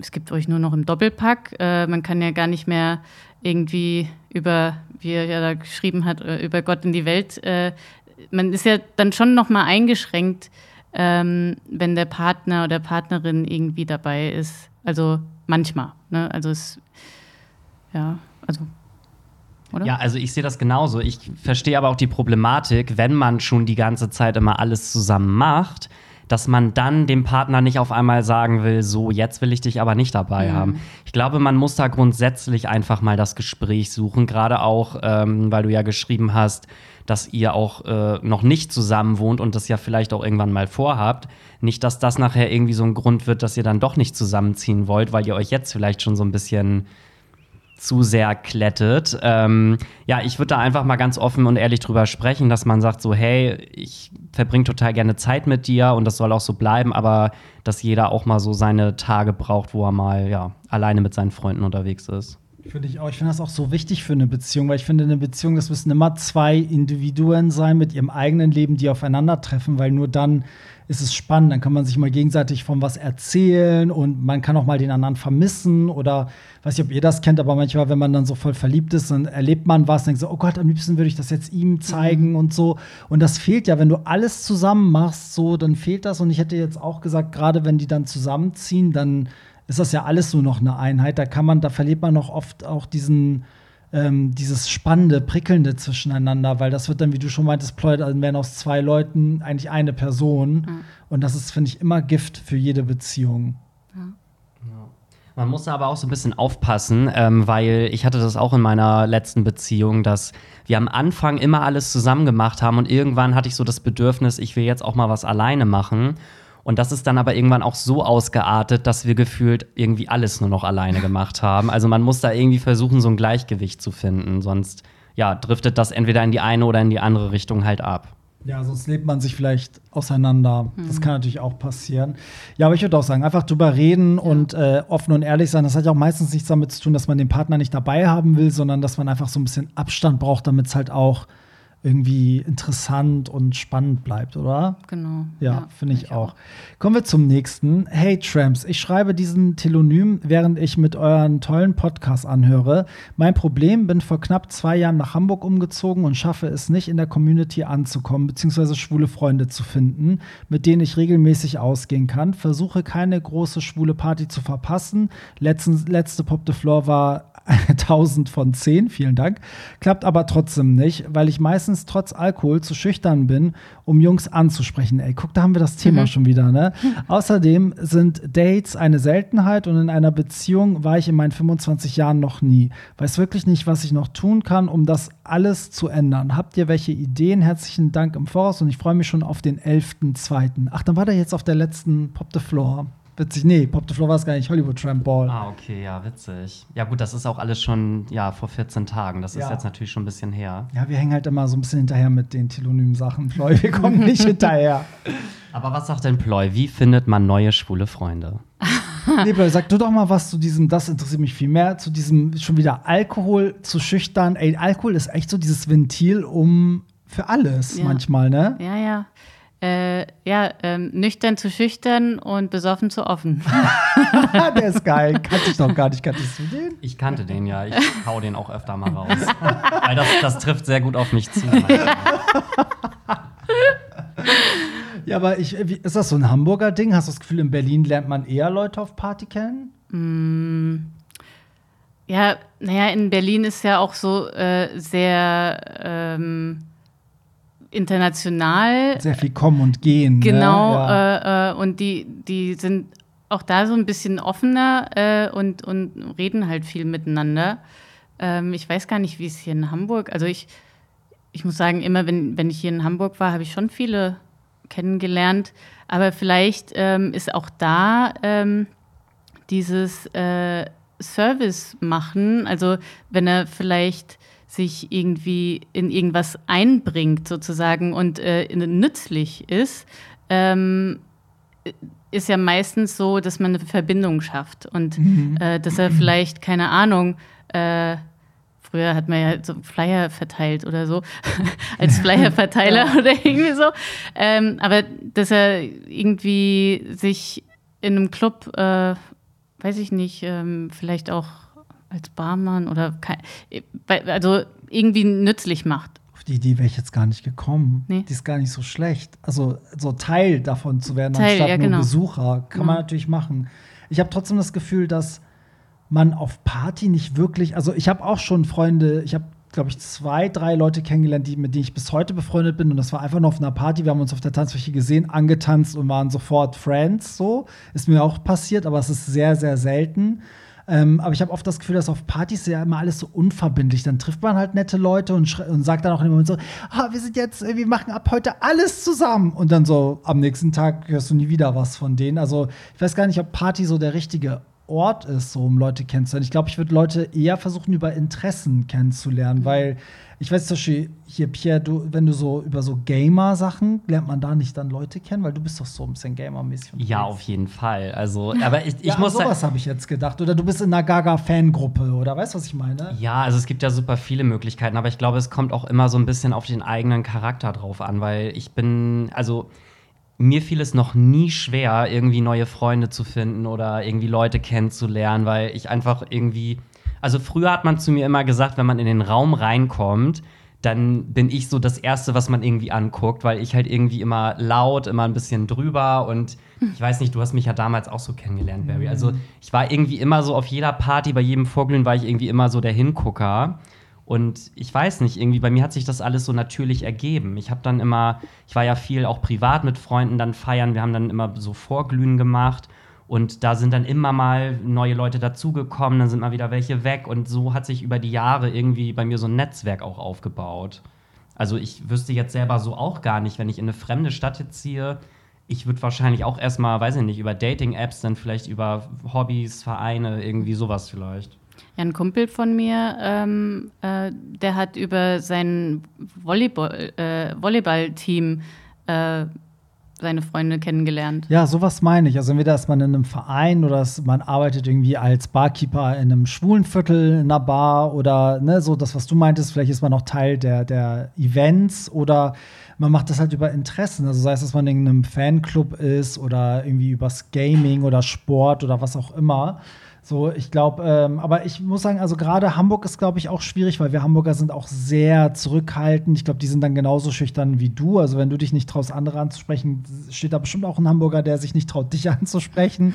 es gibt euch nur noch im Doppelpack. Äh, man kann ja gar nicht mehr irgendwie über, wie er ja da geschrieben hat, äh, über Gott in die Welt. Äh, man ist ja dann schon noch mal eingeschränkt, ähm, wenn der Partner oder Partnerin irgendwie dabei ist. Also manchmal. Ne? Also es, ja, also oder? Ja, also ich sehe das genauso. Ich verstehe aber auch die Problematik, wenn man schon die ganze Zeit immer alles zusammen macht, dass man dann dem Partner nicht auf einmal sagen will, so, jetzt will ich dich aber nicht dabei Mhm. haben. Ich glaube, man muss da grundsätzlich einfach mal das Gespräch suchen, gerade auch, ähm, weil du ja geschrieben hast, dass ihr auch äh, noch nicht zusammen wohnt und das ja vielleicht auch irgendwann mal vorhabt. Nicht, dass das nachher irgendwie so ein Grund wird, dass ihr dann doch nicht zusammenziehen wollt, weil ihr euch jetzt vielleicht schon so ein bisschen zu sehr klettet. Ähm, ja, ich würde da einfach mal ganz offen und ehrlich drüber sprechen, dass man sagt so, hey, ich verbringe total gerne Zeit mit dir und das soll auch so bleiben, aber dass jeder auch mal so seine Tage braucht, wo er mal ja alleine mit seinen Freunden unterwegs ist. Finde ich auch. Ich finde das auch so wichtig für eine Beziehung, weil ich finde, eine Beziehung, das müssen immer zwei Individuen sein mit ihrem eigenen Leben, die aufeinandertreffen, weil nur dann ist es spannend. Dann kann man sich mal gegenseitig von was erzählen und man kann auch mal den anderen vermissen oder weiß nicht, ob ihr das kennt, aber manchmal, wenn man dann so voll verliebt ist, dann erlebt man was, denkt so, oh Gott, am liebsten würde ich das jetzt ihm zeigen und so. Und das fehlt ja, wenn du alles zusammen machst, so, dann fehlt das. Und ich hätte jetzt auch gesagt, gerade wenn die dann zusammenziehen, dann ist das ja alles nur noch eine Einheit. Da kann man, da verliert man noch oft auch diesen, ähm, dieses spannende, prickelnde zwischeneinander, weil das wird dann, wie du schon meintest, Ploy, dann werden aus zwei Leuten eigentlich eine Person. Und das ist, finde ich, immer Gift für jede Beziehung. Man muss aber auch so ein bisschen aufpassen, ähm, weil ich hatte das auch in meiner letzten Beziehung, dass wir am Anfang immer alles zusammen gemacht haben und irgendwann hatte ich so das Bedürfnis, ich will jetzt auch mal was alleine machen. Und das ist dann aber irgendwann auch so ausgeartet, dass wir gefühlt irgendwie alles nur noch alleine gemacht haben. Also man muss da irgendwie versuchen, so ein Gleichgewicht zu finden, sonst ja, driftet das entweder in die eine oder in die andere Richtung halt ab. Ja, sonst lebt man sich vielleicht auseinander. Das kann natürlich auch passieren. Ja, aber ich würde auch sagen, einfach drüber reden und äh, offen und ehrlich sein. Das hat ja auch meistens nichts damit zu tun, dass man den Partner nicht dabei haben will, sondern dass man einfach so ein bisschen Abstand braucht, damit es halt auch irgendwie interessant und spannend bleibt, oder? Genau. Ja, finde ich auch. Kommen wir zum nächsten. Hey Tramps, ich schreibe diesen Telonym, während ich mit euren tollen Podcast anhöre. Mein Problem, bin vor knapp zwei Jahren nach Hamburg umgezogen und schaffe es nicht, in der Community anzukommen, beziehungsweise schwule Freunde zu finden, mit denen ich regelmäßig ausgehen kann. Versuche keine große schwule Party zu verpassen. Letztens, letzte Pop the Floor war 1000 von 10, vielen Dank. Klappt aber trotzdem nicht, weil ich meistens trotz Alkohol zu schüchtern bin, um Jungs anzusprechen. Ey, guck, da haben wir das Thema schon wieder, ne? Außerdem sind Dates eine Seltenheit und in einer Beziehung war ich in meinen 25 Jahren noch nie. Weiß wirklich nicht, was ich noch tun kann, um das alles zu ändern. Habt ihr welche Ideen? Herzlichen Dank im Voraus und ich freue mich schon auf den 11.2. Ach, dann war der jetzt auf der letzten Pop the Floor. Witzig, nee, Pop the Floor war es gar nicht, Hollywood Tramp Ball. Ah, okay, ja, witzig. Ja, gut, das ist auch alles schon, ja, vor 14 Tagen. Das ist Ja. jetzt natürlich schon ein bisschen her. Ja, wir hängen halt immer so ein bisschen hinterher mit den Telonym-Sachen. Floy, wir kommen nicht hinterher. Aber was sagt denn Ploy? Wie findet man neue schwule Freunde? Nee, Floy, sag du doch mal was zu diesem, das interessiert mich viel mehr, zu diesem schon wieder Alkohol zu schüchtern. Ey, Alkohol ist echt so dieses Ventil um für alles Ja. manchmal, ne? Ja, ja. Äh, ja, ähm, nüchtern zu schüchtern und besoffen zu offen. Der ist geil. Kannte ich noch gar nicht. Kanntest du den? Ich kannte den ja, ich hau den auch öfter mal raus. Weil das, das trifft sehr gut auf mich zu. Ja, aber ich, wie, ist das so ein Hamburger Ding? Hast du das Gefühl, in Berlin lernt man eher Leute auf Party kennen? Ja, naja, in Berlin ist ja auch so äh, sehr ähm, international. Sehr viel kommen und gehen. Genau, Ne? Ja. äh, äh, und die, die sind auch da so ein bisschen offener äh, und, und reden halt viel miteinander. Ähm, ich weiß gar nicht, wie es hier in Hamburg, also ich, ich muss sagen, immer wenn, wenn ich hier in Hamburg war, habe ich schon viele kennengelernt. Aber vielleicht ähm, ist auch da ähm, dieses äh, Service machen, also wenn er vielleicht sich irgendwie in irgendwas einbringt sozusagen und äh, nützlich ist, ähm, ist ja meistens so, dass man eine Verbindung schafft und äh, dass er vielleicht, keine Ahnung, äh, früher hat man ja so Flyer verteilt oder so, als Flyerverteiler oder irgendwie so. Ähm, aber dass er irgendwie sich in einem Club, äh, weiß ich nicht, ähm, vielleicht auch als Barmann oder kein, also irgendwie nützlich macht. Auf die Idee wäre ich jetzt gar nicht gekommen. Nee. Die ist gar nicht so schlecht. Also so Teil davon zu werden, Teil, anstatt ja, nur genau. Besucher, kann man Ja. natürlich machen. Ich habe trotzdem das Gefühl, dass man auf Party nicht wirklich, also ich habe auch schon Freunde, ich habe glaube ich zwei, drei Leute kennengelernt, die, mit denen ich bis heute befreundet bin und das war einfach nur auf einer Party, wir haben uns auf der Tanzfläche gesehen, angetanzt und waren sofort Friends, so ist mir auch passiert, aber es ist sehr, sehr selten. Ähm, aber ich habe oft das Gefühl, dass auf Partys ja immer alles so unverbindlich. Dann trifft man halt nette Leute und, und sagt dann auch in dem Moment so, ah, wir sind jetzt, äh, wir machen ab heute alles zusammen. Und dann so am nächsten Tag hörst du nie wieder was von denen. Also ich weiß gar nicht, ob Party so der richtige Ort ist, so um Leute kennenzulernen. Ich glaube, ich würde Leute eher versuchen, über Interessen kennenzulernen, weil ich weiß zum Beispiel, hier, Pierre, du, wenn du so über so Gamer-Sachen, lernt man da nicht dann Leute kennen, weil du bist doch so ein bisschen Gamer-mäßig. Ja, auf jeden Fall. Also, aber ich, ich ja, muss sowas habe ich jetzt gedacht. Oder du bist in einer Gaga-Fangruppe, oder weißt du, was ich meine? Ja, also es gibt ja super viele Möglichkeiten, aber ich glaube, es kommt auch immer so ein bisschen auf den eigenen Charakter drauf an, weil ich bin, also mir fiel es noch nie schwer, irgendwie neue Freunde zu finden oder irgendwie Leute kennenzulernen, weil ich einfach irgendwie, also früher hat man zu mir immer gesagt, wenn man in den Raum reinkommt, dann bin ich so das Erste, was man irgendwie anguckt, weil ich halt irgendwie immer laut, immer ein bisschen drüber und ich weiß nicht, du hast mich ja damals auch so kennengelernt, Barry. Also ich war irgendwie immer so auf jeder Party, bei jedem Vorglühen war ich irgendwie immer so der Hingucker. Und ich weiß nicht, irgendwie bei mir hat sich das alles so natürlich ergeben. Ich habe dann immer, ich war ja viel auch privat mit Freunden dann feiern, wir haben dann immer so Vorglühen gemacht und da sind dann immer mal neue Leute dazugekommen, dann sind mal wieder welche weg und so hat sich über die Jahre irgendwie bei mir so ein Netzwerk auch aufgebaut. Also ich wüsste jetzt selber so auch gar nicht, wenn ich in eine fremde Stadt jetzt ziehe, ich würde wahrscheinlich auch erstmal, weiß ich nicht, über Dating-Apps, dann vielleicht über Hobbys, Vereine, irgendwie sowas vielleicht. Ja, ein Kumpel von mir, ähm, äh, der hat über sein Volleyball, äh, Volleyball-Team äh, seine Freunde kennengelernt. Ja, sowas meine ich. Also entweder ist man in einem Verein oder es- man arbeitet irgendwie als Barkeeper in einem schwulen Viertel, in einer Bar oder ne, so das, was du meintest, vielleicht ist man auch Teil der, der Events oder man macht das halt über Interessen. Also sei es, dass man in einem Fanclub ist oder irgendwie übers Gaming oder Sport oder was auch immer. So, ich glaube, ähm, aber ich muss sagen, also gerade Hamburg ist, glaube ich, auch schwierig, weil wir Hamburger sind auch sehr zurückhaltend. Ich glaube, die sind dann genauso schüchtern wie du. Also, wenn du dich nicht traust, andere anzusprechen, steht da bestimmt auch ein Hamburger, der sich nicht traut, dich anzusprechen.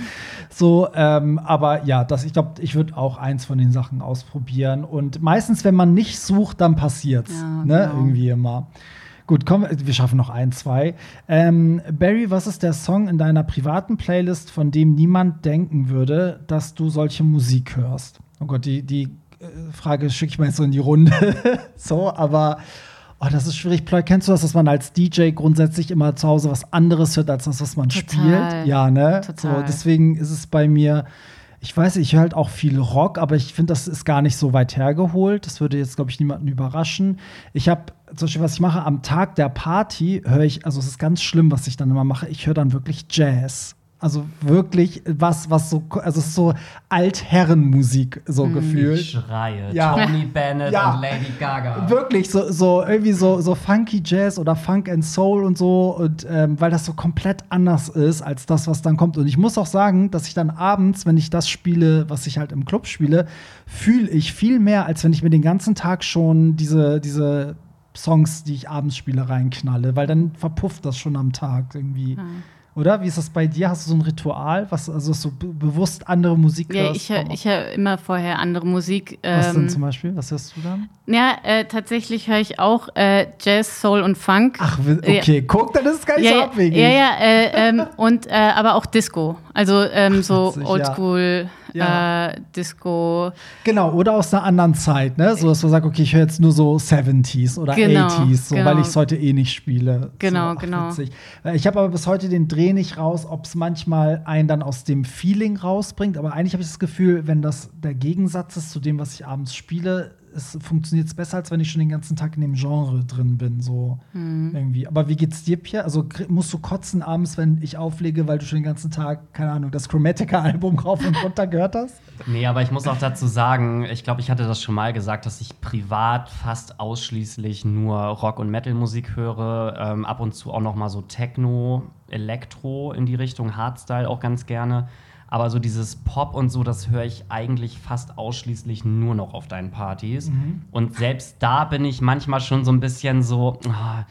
So, ähm, aber ja, das, ich glaube, ich würde auch eins von den Sachen ausprobieren. Und meistens, wenn man nicht sucht, dann passiert's. Ja, ne? genau. Irgendwie immer. Gut, komm, wir schaffen noch ein, zwei. Ähm, Barry, was ist der Song in deiner privaten Playlist, von dem niemand denken würde, dass du solche Musik hörst? Oh Gott, die, die äh, Frage schicke ich mal jetzt so in die Runde. so, aber oh, das ist schwierig. Ploy, kennst du das, dass man als DJ grundsätzlich immer zu Hause was anderes hört, als das, was man Total. spielt? Ja, ne? Total. So, deswegen ist es bei mir. Ich weiß, ich höre halt auch viel Rock, aber ich finde, das ist gar nicht so weit hergeholt. Das würde jetzt, glaube ich, niemanden überraschen. Ich habe zum Beispiel, was ich mache, am Tag der Party höre ich, also es ist ganz schlimm, was ich dann immer mache, ich höre dann wirklich Jazz. Also wirklich was, was so, also es ist so Altherrenmusik, so Mhm. gefühlt. Ich schreie. Ja. Tony Bennett Ja. und Lady Gaga. Wirklich so, so irgendwie so, so funky Jazz oder Funk and Soul und so und ähm, weil das so komplett anders ist als das, was dann kommt. Und ich muss auch sagen, dass ich dann abends, wenn ich das spiele, was ich halt im Club spiele, fühle ich viel mehr, als wenn ich mir den ganzen Tag schon diese, diese Songs, die ich abends spiele, reinknalle, weil dann verpufft das schon am Tag irgendwie. Oder? Wie ist das bei dir? Hast du so ein Ritual, was also so be bewusst andere Musik Ja, hörst? ich höre hör immer vorher andere Musik. Was denn Ähm, zum Beispiel? Was hörst du dann? ja, äh, tatsächlich höre ich auch äh, Jazz, Soul und Funk. Ach, okay, guck, dann ist es gar nicht ja, so ja, abwegig. ja, ja, äh, ähm, und äh, aber auch Disco. Also ähm, so witzig, ja. Ja. äh, Disco. Genau, oder aus einer anderen Zeit, ne? So, dass man sagt, okay, ich höre jetzt nur so 70s oder Genau, 80s, so, genau. weil ich es heute eh nicht spiele. Genau, so, genau. witzig. Äh, Ich habe aber bis heute den Dreh nicht raus, ob es manchmal einen dann aus dem Feeling rausbringt. Aber eigentlich habe ich das Gefühl, wenn das der Gegensatz ist zu dem, was ich abends spiele, es funktioniert besser, als wenn ich schon den ganzen Tag in dem Genre drin bin. So irgendwie. Aber wie geht's dir, Pierre? Also musst du kotzen abends, wenn ich auflege, weil du schon den ganzen Tag, keine Ahnung, das Chromatica-Album rauf und runter gehört hast? Nee, aber ich muss auch dazu sagen, ich glaube, ich hatte das schon mal gesagt, dass ich privat fast ausschließlich nur Rock- und Metal-Musik höre. Ähm, ab und zu auch noch mal so Techno, Elektro in die Richtung, Hardstyle auch ganz gerne. Aber so dieses Pop und so, das höre ich eigentlich fast ausschließlich nur noch auf deinen Partys. Und selbst da bin ich manchmal schon so ein bisschen so. ah,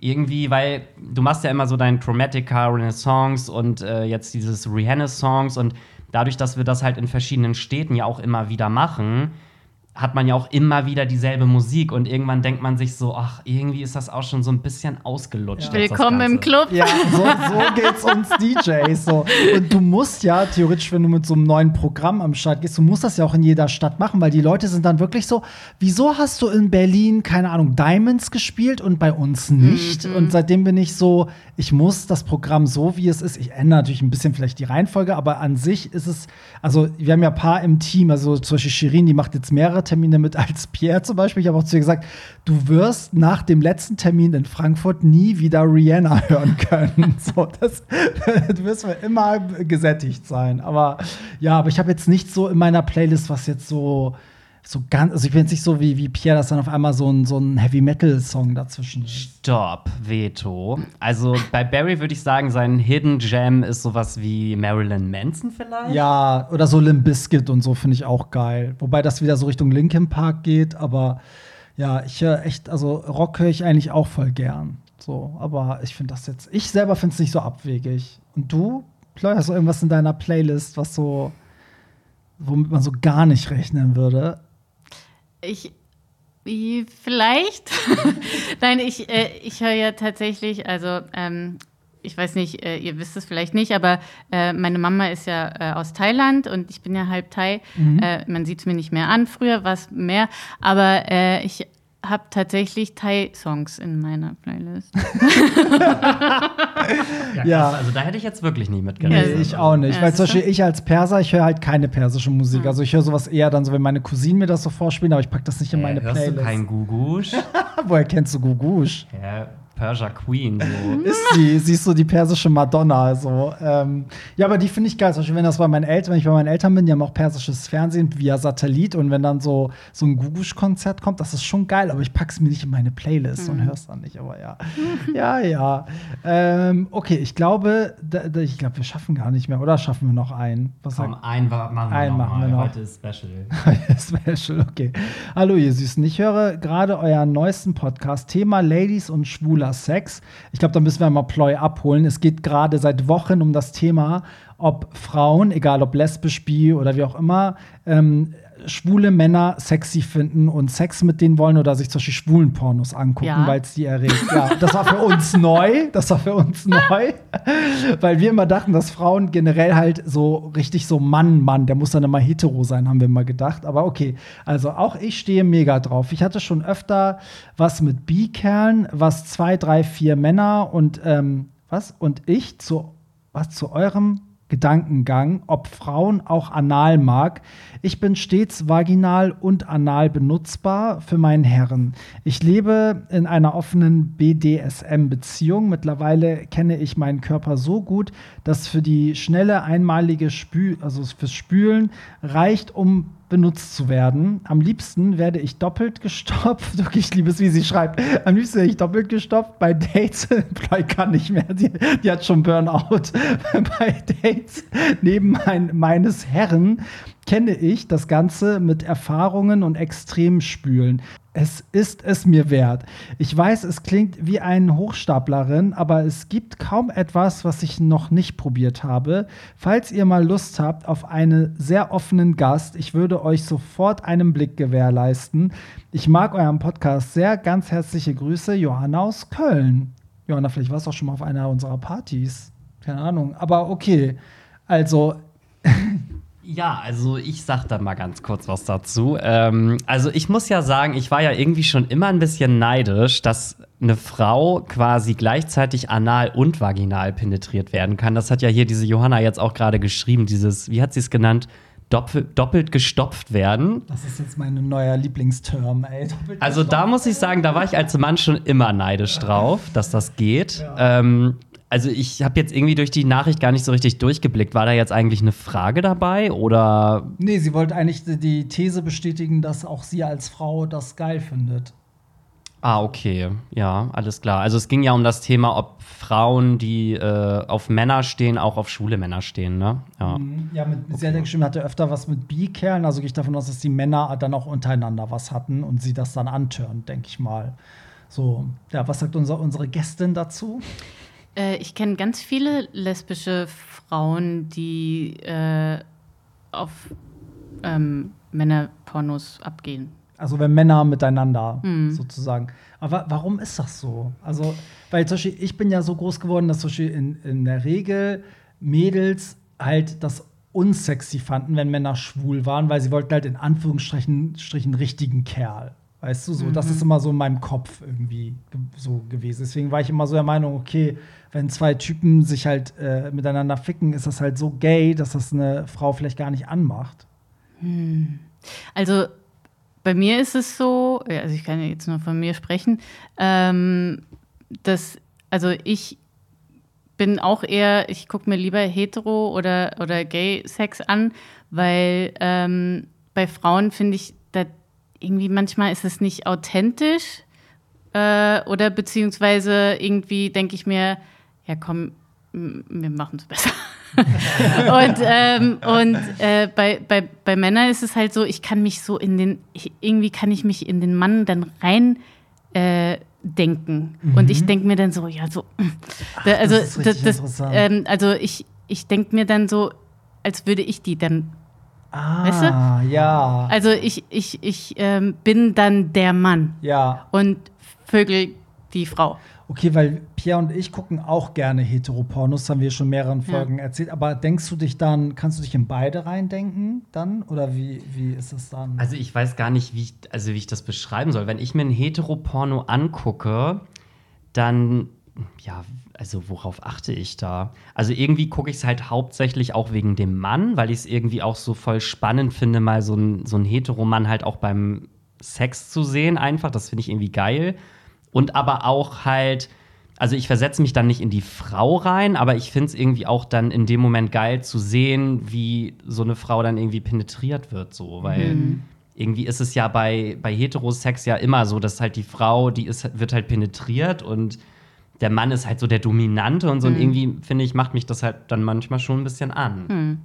irgendwie, weil du machst ja immer so deinen Chromatica Renaissance und äh, jetzt dieses Rihanna-Songs und dadurch, dass wir das halt in verschiedenen Städten ja auch immer wieder machen, hat man ja auch immer wieder dieselbe Musik und irgendwann denkt man sich so, ach, irgendwie ist das auch schon so ein bisschen ausgelutscht. das Willkommen im. Club. Ja, so, so geht's uns DJs. So. Und du musst ja theoretisch, wenn du mit so einem neuen Programm am Start gehst, du musst das ja auch in jeder Stadt machen, weil die Leute sind dann wirklich so, wieso hast du in Berlin, keine Ahnung, Diamonds gespielt und bei uns nicht? Und seitdem bin ich so, ich muss das Programm so, wie es ist. Ich ändere natürlich ein bisschen vielleicht die Reihenfolge, aber an sich ist es, also wir haben ja ein paar im Team, also zum Beispiel Shirin, die macht jetzt mehrere Termine mit als Pierre zum Beispiel. Ich habe auch zu ihr gesagt, du wirst nach dem letzten Termin in Frankfurt nie wieder Rihanna hören können. so, das, du wirst für immer gesättigt sein. Aber ja, aber ich habe jetzt nicht so in meiner Playlist, was jetzt so so ganz, also ich bin jetzt nicht so wie, wie Pierre, dass dann auf einmal so ein, so ein Heavy-Metal-Song dazwischen ist. Stopp, Veto. Also bei Barry würde ich sagen, sein Hidden Gem ist sowas wie Marilyn Manson vielleicht. Ja, oder so Limp Bizkit und so finde ich auch geil. Wobei das wieder so Richtung Linkin Park geht, aber ja, ich höre echt, also Rock höre ich eigentlich auch voll gern. So, aber ich finde das jetzt, ich selber finde es nicht so abwegig. Und du, Chloe, hast du irgendwas in deiner Playlist, was so, womit man so gar nicht rechnen würde? Ich vielleicht. Nein, ich, äh, ich höre ja tatsächlich, also ähm, ich weiß nicht, äh, ihr wisst es vielleicht nicht, aber äh, meine Mama ist ja äh, aus Thailand und ich bin ja halb Thai. Äh, man sieht es mir nicht mehr an. Früher war es mehr, aber äh, ich habe tatsächlich Thai-Songs in meiner Playlist. Ja, Ja. Also da hätte ich jetzt wirklich nie mitgerechnet. Nee, ich auch nicht. Ja, Weil zum? Beispiel ich als Perser, ich höre halt keine persische Musik. Also ich höre sowas eher dann so, wenn meine Cousinen mir das so vorspielen, aber ich packe das nicht in meine äh, hörst Playlist. du kein Gugusch? Woher kennst du Gugusch? ja, Persia Queen, so. Ist sie, sie ist so die persische Madonna. So. Ähm, ja, aber die finde ich geil. Zum Beispiel, wenn das bei meinen Eltern, wenn ich bei meinen Eltern bin, die haben auch persisches Fernsehen via Satellit und wenn dann so, so ein Gugusch-Konzert kommt, das ist schon geil, aber ich pack's mir nicht in meine Playlist und hör's dann nicht, aber ja. ja, ja. Ähm, okay, ich glaube, da, da, ich glaube, wir schaffen gar nicht mehr, oder schaffen wir noch einen? Was Komm, sagt einen machen wir Einen noch machen wir noch. Heute ist Special. Special, okay. Hallo, ihr Süßen. Ich höre gerade euren neuesten Podcast, Thema Ladies und schwuler Sex. Ich glaube, da müssen wir mal Ploy abholen. Es geht gerade seit Wochen um das Thema, ob Frauen, egal ob lesbisch, bi oder wie auch immer, ähm, schwule Männer sexy finden und Sex mit denen wollen oder sich zum Beispiel schwulen Pornos angucken, Ja. weil es die erregt. Ja, das war für uns neu. Das war für uns neu. Weil wir immer dachten, dass Frauen generell halt so richtig so Mann, Mann, der muss dann immer hetero sein, haben wir immer gedacht. Aber okay, also auch ich stehe mega drauf. Ich hatte schon öfter was mit Bi-Kerlen, was zwei, drei, vier Männer und ähm, was? Und ich zu, was zu eurem Gedankengang, ob Frauen auch anal mag. Ich bin stets vaginal und anal benutzbar für meinen Herren. Ich lebe in einer offenen BDSM-Beziehung. Mittlerweile kenne ich meinen Körper so gut, dass für die schnelle einmalige Spül, also fürs Spülen reicht, um benutzt zu werden. Am liebsten werde ich doppelt gestopft. Wirklich, ich liebe es, wie sie schreibt. Am liebsten werde ich doppelt gestopft bei Dates. Ploy kann nicht mehr. Die, die hat schon Burnout. bei Dates neben mein, meines Herren kenne ich das Ganze mit Erfahrungen und Extremspülen. Es ist es mir wert. Ich weiß, es klingt wie ein Hochstaplerin, aber es gibt kaum etwas, was ich noch nicht probiert habe. Falls ihr mal Lust habt auf einen sehr offenen Gast, ich würde euch sofort einen Blick gewährleisten. Ich mag euren Podcast sehr. Ganz herzliche Grüße, Johanna aus Köln. Johanna, vielleicht warst du auch schon mal auf einer unserer Partys. Keine Ahnung. Aber okay. Also, Ja, also ich sag da mal ganz kurz was dazu. Ähm, also ich muss ja sagen, ich war ja irgendwie schon immer ein bisschen neidisch, dass eine Frau quasi gleichzeitig anal und vaginal penetriert werden kann. Das hat ja hier diese Johanna jetzt auch gerade geschrieben, dieses, wie hat sie es genannt? doppelt, doppelt gestopft werden. Das ist jetzt mein neuer Lieblingsterm, ey. Doppelt Also da muss ich sagen, da war ich als Mann schon immer neidisch drauf, dass das geht. Ähm, also ich habe jetzt irgendwie durch die Nachricht gar nicht so richtig durchgeblickt. War da jetzt eigentlich eine Frage dabei oder Nee, sie wollte eigentlich die- These bestätigen, dass auch sie als Frau das geil findet. Ah, okay. Ja, alles klar. Also es ging ja um das Thema, ob Frauen, die äh, auf Männer stehen, auch auf schwule Männer stehen, ne? Ja. Ja, mit, sie hat ja geschrieben, hatte öfter was mit Bi-Kerlen. Also gehe ich davon aus, dass die Männer dann auch untereinander was hatten und sie das dann antören, denke ich mal. So, ja, was sagt unser, unsere Gästin dazu? Äh, ich kenne ganz viele lesbische Frauen, die äh, auf ähm, Männerpornos abgehen. Also wenn Männer miteinander sozusagen. Aber warum ist das so? Also, weil zum Beispiel, ich bin ja so groß geworden, dass zum Beispiel in, in der Regel Mädels halt das unsexy fanden, wenn Männer schwul waren, weil sie wollten halt in Anführungsstrichen Strichen richtigen Kerl. Weißt du, so, das ist immer so in meinem Kopf irgendwie ge so gewesen. Deswegen war ich immer so der Meinung, okay, wenn zwei Typen sich halt äh, miteinander ficken, ist das halt so gay, dass das eine Frau vielleicht gar nicht anmacht. Also bei mir ist es so, also ich kann ja jetzt nur von mir sprechen, ähm, dass, also ich bin auch eher, ich gucke mir lieber hetero oder, oder Gay-Sex an, weil ähm, bei Frauen finde ich, da irgendwie manchmal ist es nicht authentisch äh, oder beziehungsweise irgendwie denke ich mir, ja komm, wir machen es besser. und ähm, und äh, bei, bei, bei Männern ist es halt so, ich kann mich so in den, ich, irgendwie kann ich mich in den Mann dann rein äh, denken. Und ich denke mir dann so, ja, so, da, also, Mhm. ist richtig interessant. ähm, also ich, ich denke mir dann so, als würde ich die dann, Ah, Weißt ja. also ich, ich, ich ähm, bin dann der Mann Ja. und Vögel die Frau. Okay, weil Pierre und ich gucken auch gerne Heteropornos, haben wir schon mehreren Folgen erzählt. Aber denkst du dich dann, kannst du dich in beide reindenken dann? Oder wie, wie ist es dann? Also ich weiß gar nicht, wie ich, also wie ich das beschreiben soll. Wenn ich mir ein Heteroporno angucke, dann, ja, also worauf achte ich da? Also irgendwie gucke ich es halt hauptsächlich auch wegen dem Mann, weil ich es irgendwie auch so voll spannend finde, mal so ein, so ein Heteromann halt auch beim Sex zu sehen einfach. Das finde ich irgendwie geil. Und aber auch halt, also ich versetze mich dann nicht in die Frau rein, aber ich finde es irgendwie auch dann in dem Moment geil zu sehen, wie so eine Frau dann irgendwie penetriert wird, so, weil irgendwie ist es ja bei, bei Heterosex ja immer so, dass halt die Frau, die ist, wird halt penetriert und der Mann ist halt so der Dominante und so. Und irgendwie, finde ich, macht mich das halt dann manchmal schon ein bisschen an.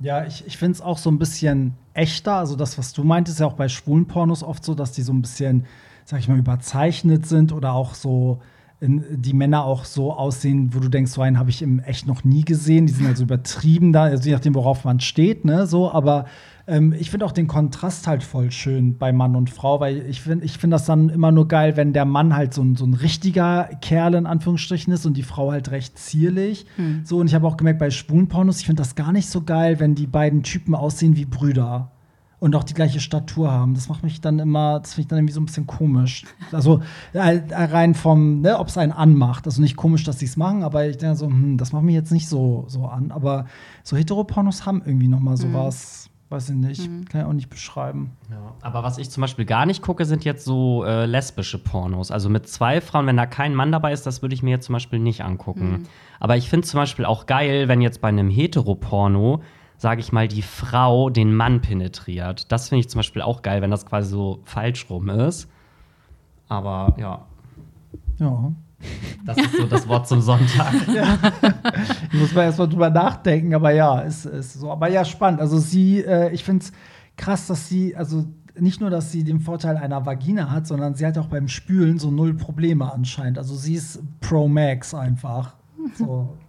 Ja, ich, ich finde es auch so ein bisschen echter. Also das, was du meintest, ist ja auch bei schwulen Pornos oft so, dass die so ein bisschen, sag ich mal, überzeichnet sind oder auch so die Männer auch so aussehen, wo du denkst, so einen habe ich im echt noch nie gesehen. Die sind also übertrieben da, also je nachdem, worauf man steht, ne, so. Aber ähm, ich finde auch den Kontrast halt voll schön bei Mann und Frau, weil ich finde ich find das dann immer nur geil, wenn der Mann halt so ein, so ein richtiger Kerl in Anführungsstrichen ist und die Frau halt recht zierlich. So, und ich habe auch gemerkt, bei schwulen Pornos, ich finde das gar nicht so geil, wenn die beiden Typen aussehen wie Brüder und auch die gleiche Statur haben. Das macht mich dann immer, das finde ich dann irgendwie so ein bisschen komisch. Also äh, rein vom, ne, ob es einen anmacht. Also nicht komisch, dass sie es machen, aber ich denke so, hm, das macht mich jetzt nicht so, so an. Aber so Heteropornos haben irgendwie noch mal sowas, weiß ich nicht, kann ich auch nicht beschreiben. Ja. Aber was ich zum Beispiel gar nicht gucke, sind jetzt so äh, lesbische Pornos. Also mit zwei Frauen, wenn da kein Mann dabei ist, das würde ich mir jetzt zum Beispiel nicht angucken. Aber ich finde zum Beispiel auch geil, wenn jetzt bei einem Heteroporno, sage ich mal, die Frau den Mann penetriert. Das finde ich zum Beispiel auch geil, wenn das quasi so falsch rum ist. Aber ja, Ja. das ist so das Wort zum Sonntag. Ich muss mal erstmal drüber nachdenken, aber ja, ist, ist so. Aber ja, spannend. Also sie, äh, ich finde es krass, dass sie, also nicht nur, dass sie den Vorteil einer Vagina hat, sondern sie hat auch beim Spülen so null Probleme anscheinend. Also sie ist Pro Max einfach. So.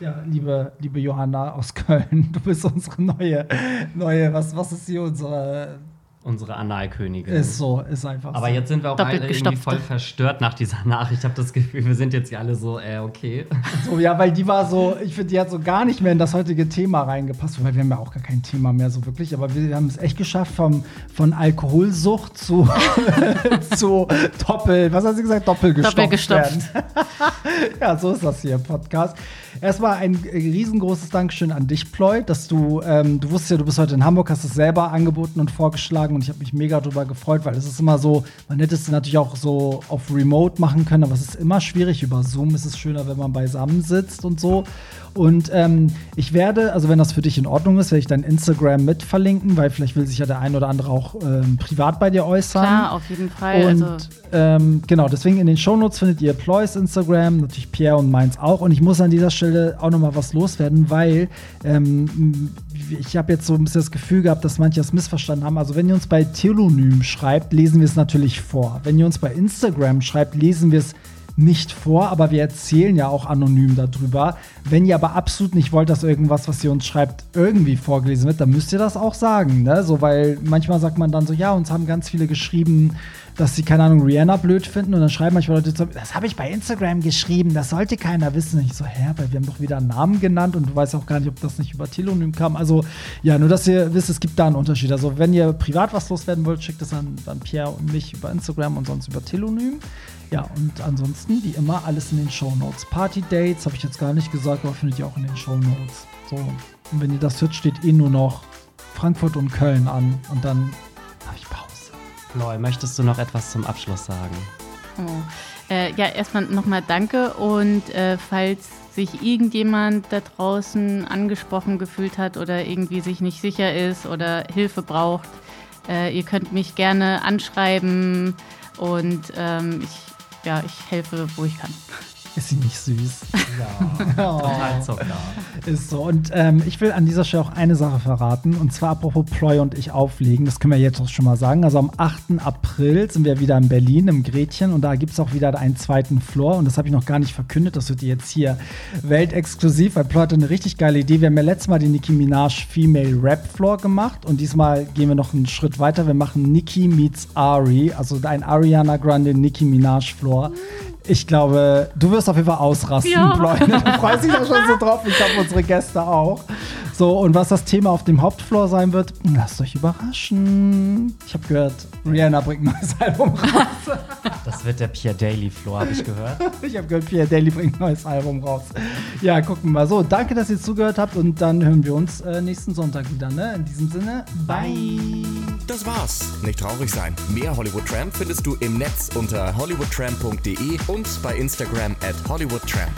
Ja, liebe, liebe Johanna aus Köln, du bist unsere neue, neue, was, was ist hier unsere, Unsere Analkönigin. Ist so, ist einfach Aber so. jetzt sind wir auch Doppelt alle irgendwie voll verstört nach dieser Nachricht. Ich habe das Gefühl, wir sind jetzt hier alle so, äh, okay. So, ja, weil die war so, ich finde, die hat so gar nicht mehr in das heutige Thema reingepasst, weil wir haben ja auch gar kein Thema mehr so wirklich, aber wir haben es echt geschafft, vom, von Alkoholsucht zu, zu Doppel, was hat sie gesagt, Doppelgestopft Doppelgestopft. werden. ja, so ist das hier im Podcast. Erstmal ein riesengroßes Dankeschön an dich, Ploy, dass du, ähm, du wusstest ja, du bist heute in Hamburg, hast es selber angeboten und vorgeschlagen und ich habe mich mega darüber gefreut, weil es ist immer so, man hätte es natürlich auch so auf Remote machen können, aber es ist immer schwierig. Über Zoom ist es schöner, wenn man beisammen sitzt und so. Und ähm, ich werde, also wenn das für dich in Ordnung ist, werde ich dein Instagram mit verlinken, weil vielleicht will sich ja der ein oder andere auch ähm, privat bei dir äußern. Klar, auf jeden Fall. Und also, ähm, genau, deswegen in den Shownotes findet ihr Ploys Instagram, natürlich Pierre und meins auch. Und ich muss an dieser Stelle auch noch mal was loswerden, weil ähm, ich habe jetzt so ein bisschen das Gefühl gehabt, dass manche das missverstanden haben. Also wenn ihr uns bei Telonym schreibt, lesen wir es natürlich vor. Wenn ihr uns bei Instagram schreibt, lesen wir es nicht vor, aber wir erzählen ja auch anonym darüber. Wenn ihr aber absolut nicht wollt, dass irgendwas, was ihr uns schreibt, irgendwie vorgelesen wird, dann müsst ihr das auch sagen. Ne? So, weil manchmal sagt man dann so, ja, uns haben ganz viele geschrieben, dass sie, keine Ahnung, Rihanna blöd finden und dann schreiben manchmal Leute, so, das habe ich bei Instagram geschrieben, das sollte keiner wissen. Und ich so, hä, weil wir haben doch wieder einen Namen genannt und du weißt auch gar nicht, ob das nicht über Telonym kam. Also, ja, nur, dass ihr wisst, es gibt da einen Unterschied. Also, wenn ihr privat was loswerden wollt, schickt es an, an Pierre und mich über Instagram und sonst über Telonym. Ja, und ansonsten, wie immer, alles in den Shownotes. Party-Dates habe ich jetzt gar nicht gesagt, aber findet ihr auch in den Shownotes. So, und wenn ihr das hört, steht eh nur noch Frankfurt und Köln an und dann habe ich Pause. Loy, möchtest du noch etwas zum Abschluss sagen? oh. äh, ja, erstmal nochmal danke und äh, falls sich irgendjemand da draußen angesprochen gefühlt hat oder irgendwie sich nicht sicher ist oder Hilfe braucht, äh, ihr könnt mich gerne anschreiben und ähm, ich, ja, ich helfe, wo ich kann. Ist sie nicht süß? Ja, total Zucker. Ist so. Und ähm, ich will an dieser Stelle auch eine Sache verraten. Und zwar apropos Ploy und ich auflegen. Das können wir jetzt auch schon mal sagen. Also am 8. April sind wir wieder in Berlin im Gretchen. Und da gibt es auch wieder einen zweiten Floor. Und das habe ich noch gar nicht verkündet. Das wird jetzt hier weltexklusiv, weil Ploy hatte eine richtig geile Idee. Wir haben ja letztes Mal den Nicki Minaj Female Rap Floor gemacht. Und diesmal gehen wir noch einen Schritt weiter. Wir machen Nicki meets Ari. Also ein Ariana Grande Nicki Minaj Floor. Ich glaube, du wirst auf jeden Fall ausrasten, Ja. Ploy. Du freust dich da schon so drauf. Ich glaube, unsere Gäste auch. So, und was das Thema auf dem Hauptfloor sein wird, lasst euch überraschen. Ich habe gehört, Rihanna bringt ein neues Album raus. Das wird der Pierre Daily Floor, habe ich gehört. Ich habe gehört, Pierre Daly bringt ein neues Album raus. Ja, gucken wir mal. So, danke, dass ihr zugehört habt und dann hören wir uns äh, nächsten Sonntag wieder. Ne? In diesem Sinne, bye. Das war's. Nicht traurig sein. Mehr Hollywood Tramp findest du im Netz unter hollywoodtramp.de und bei Instagram at hollywoodtramp.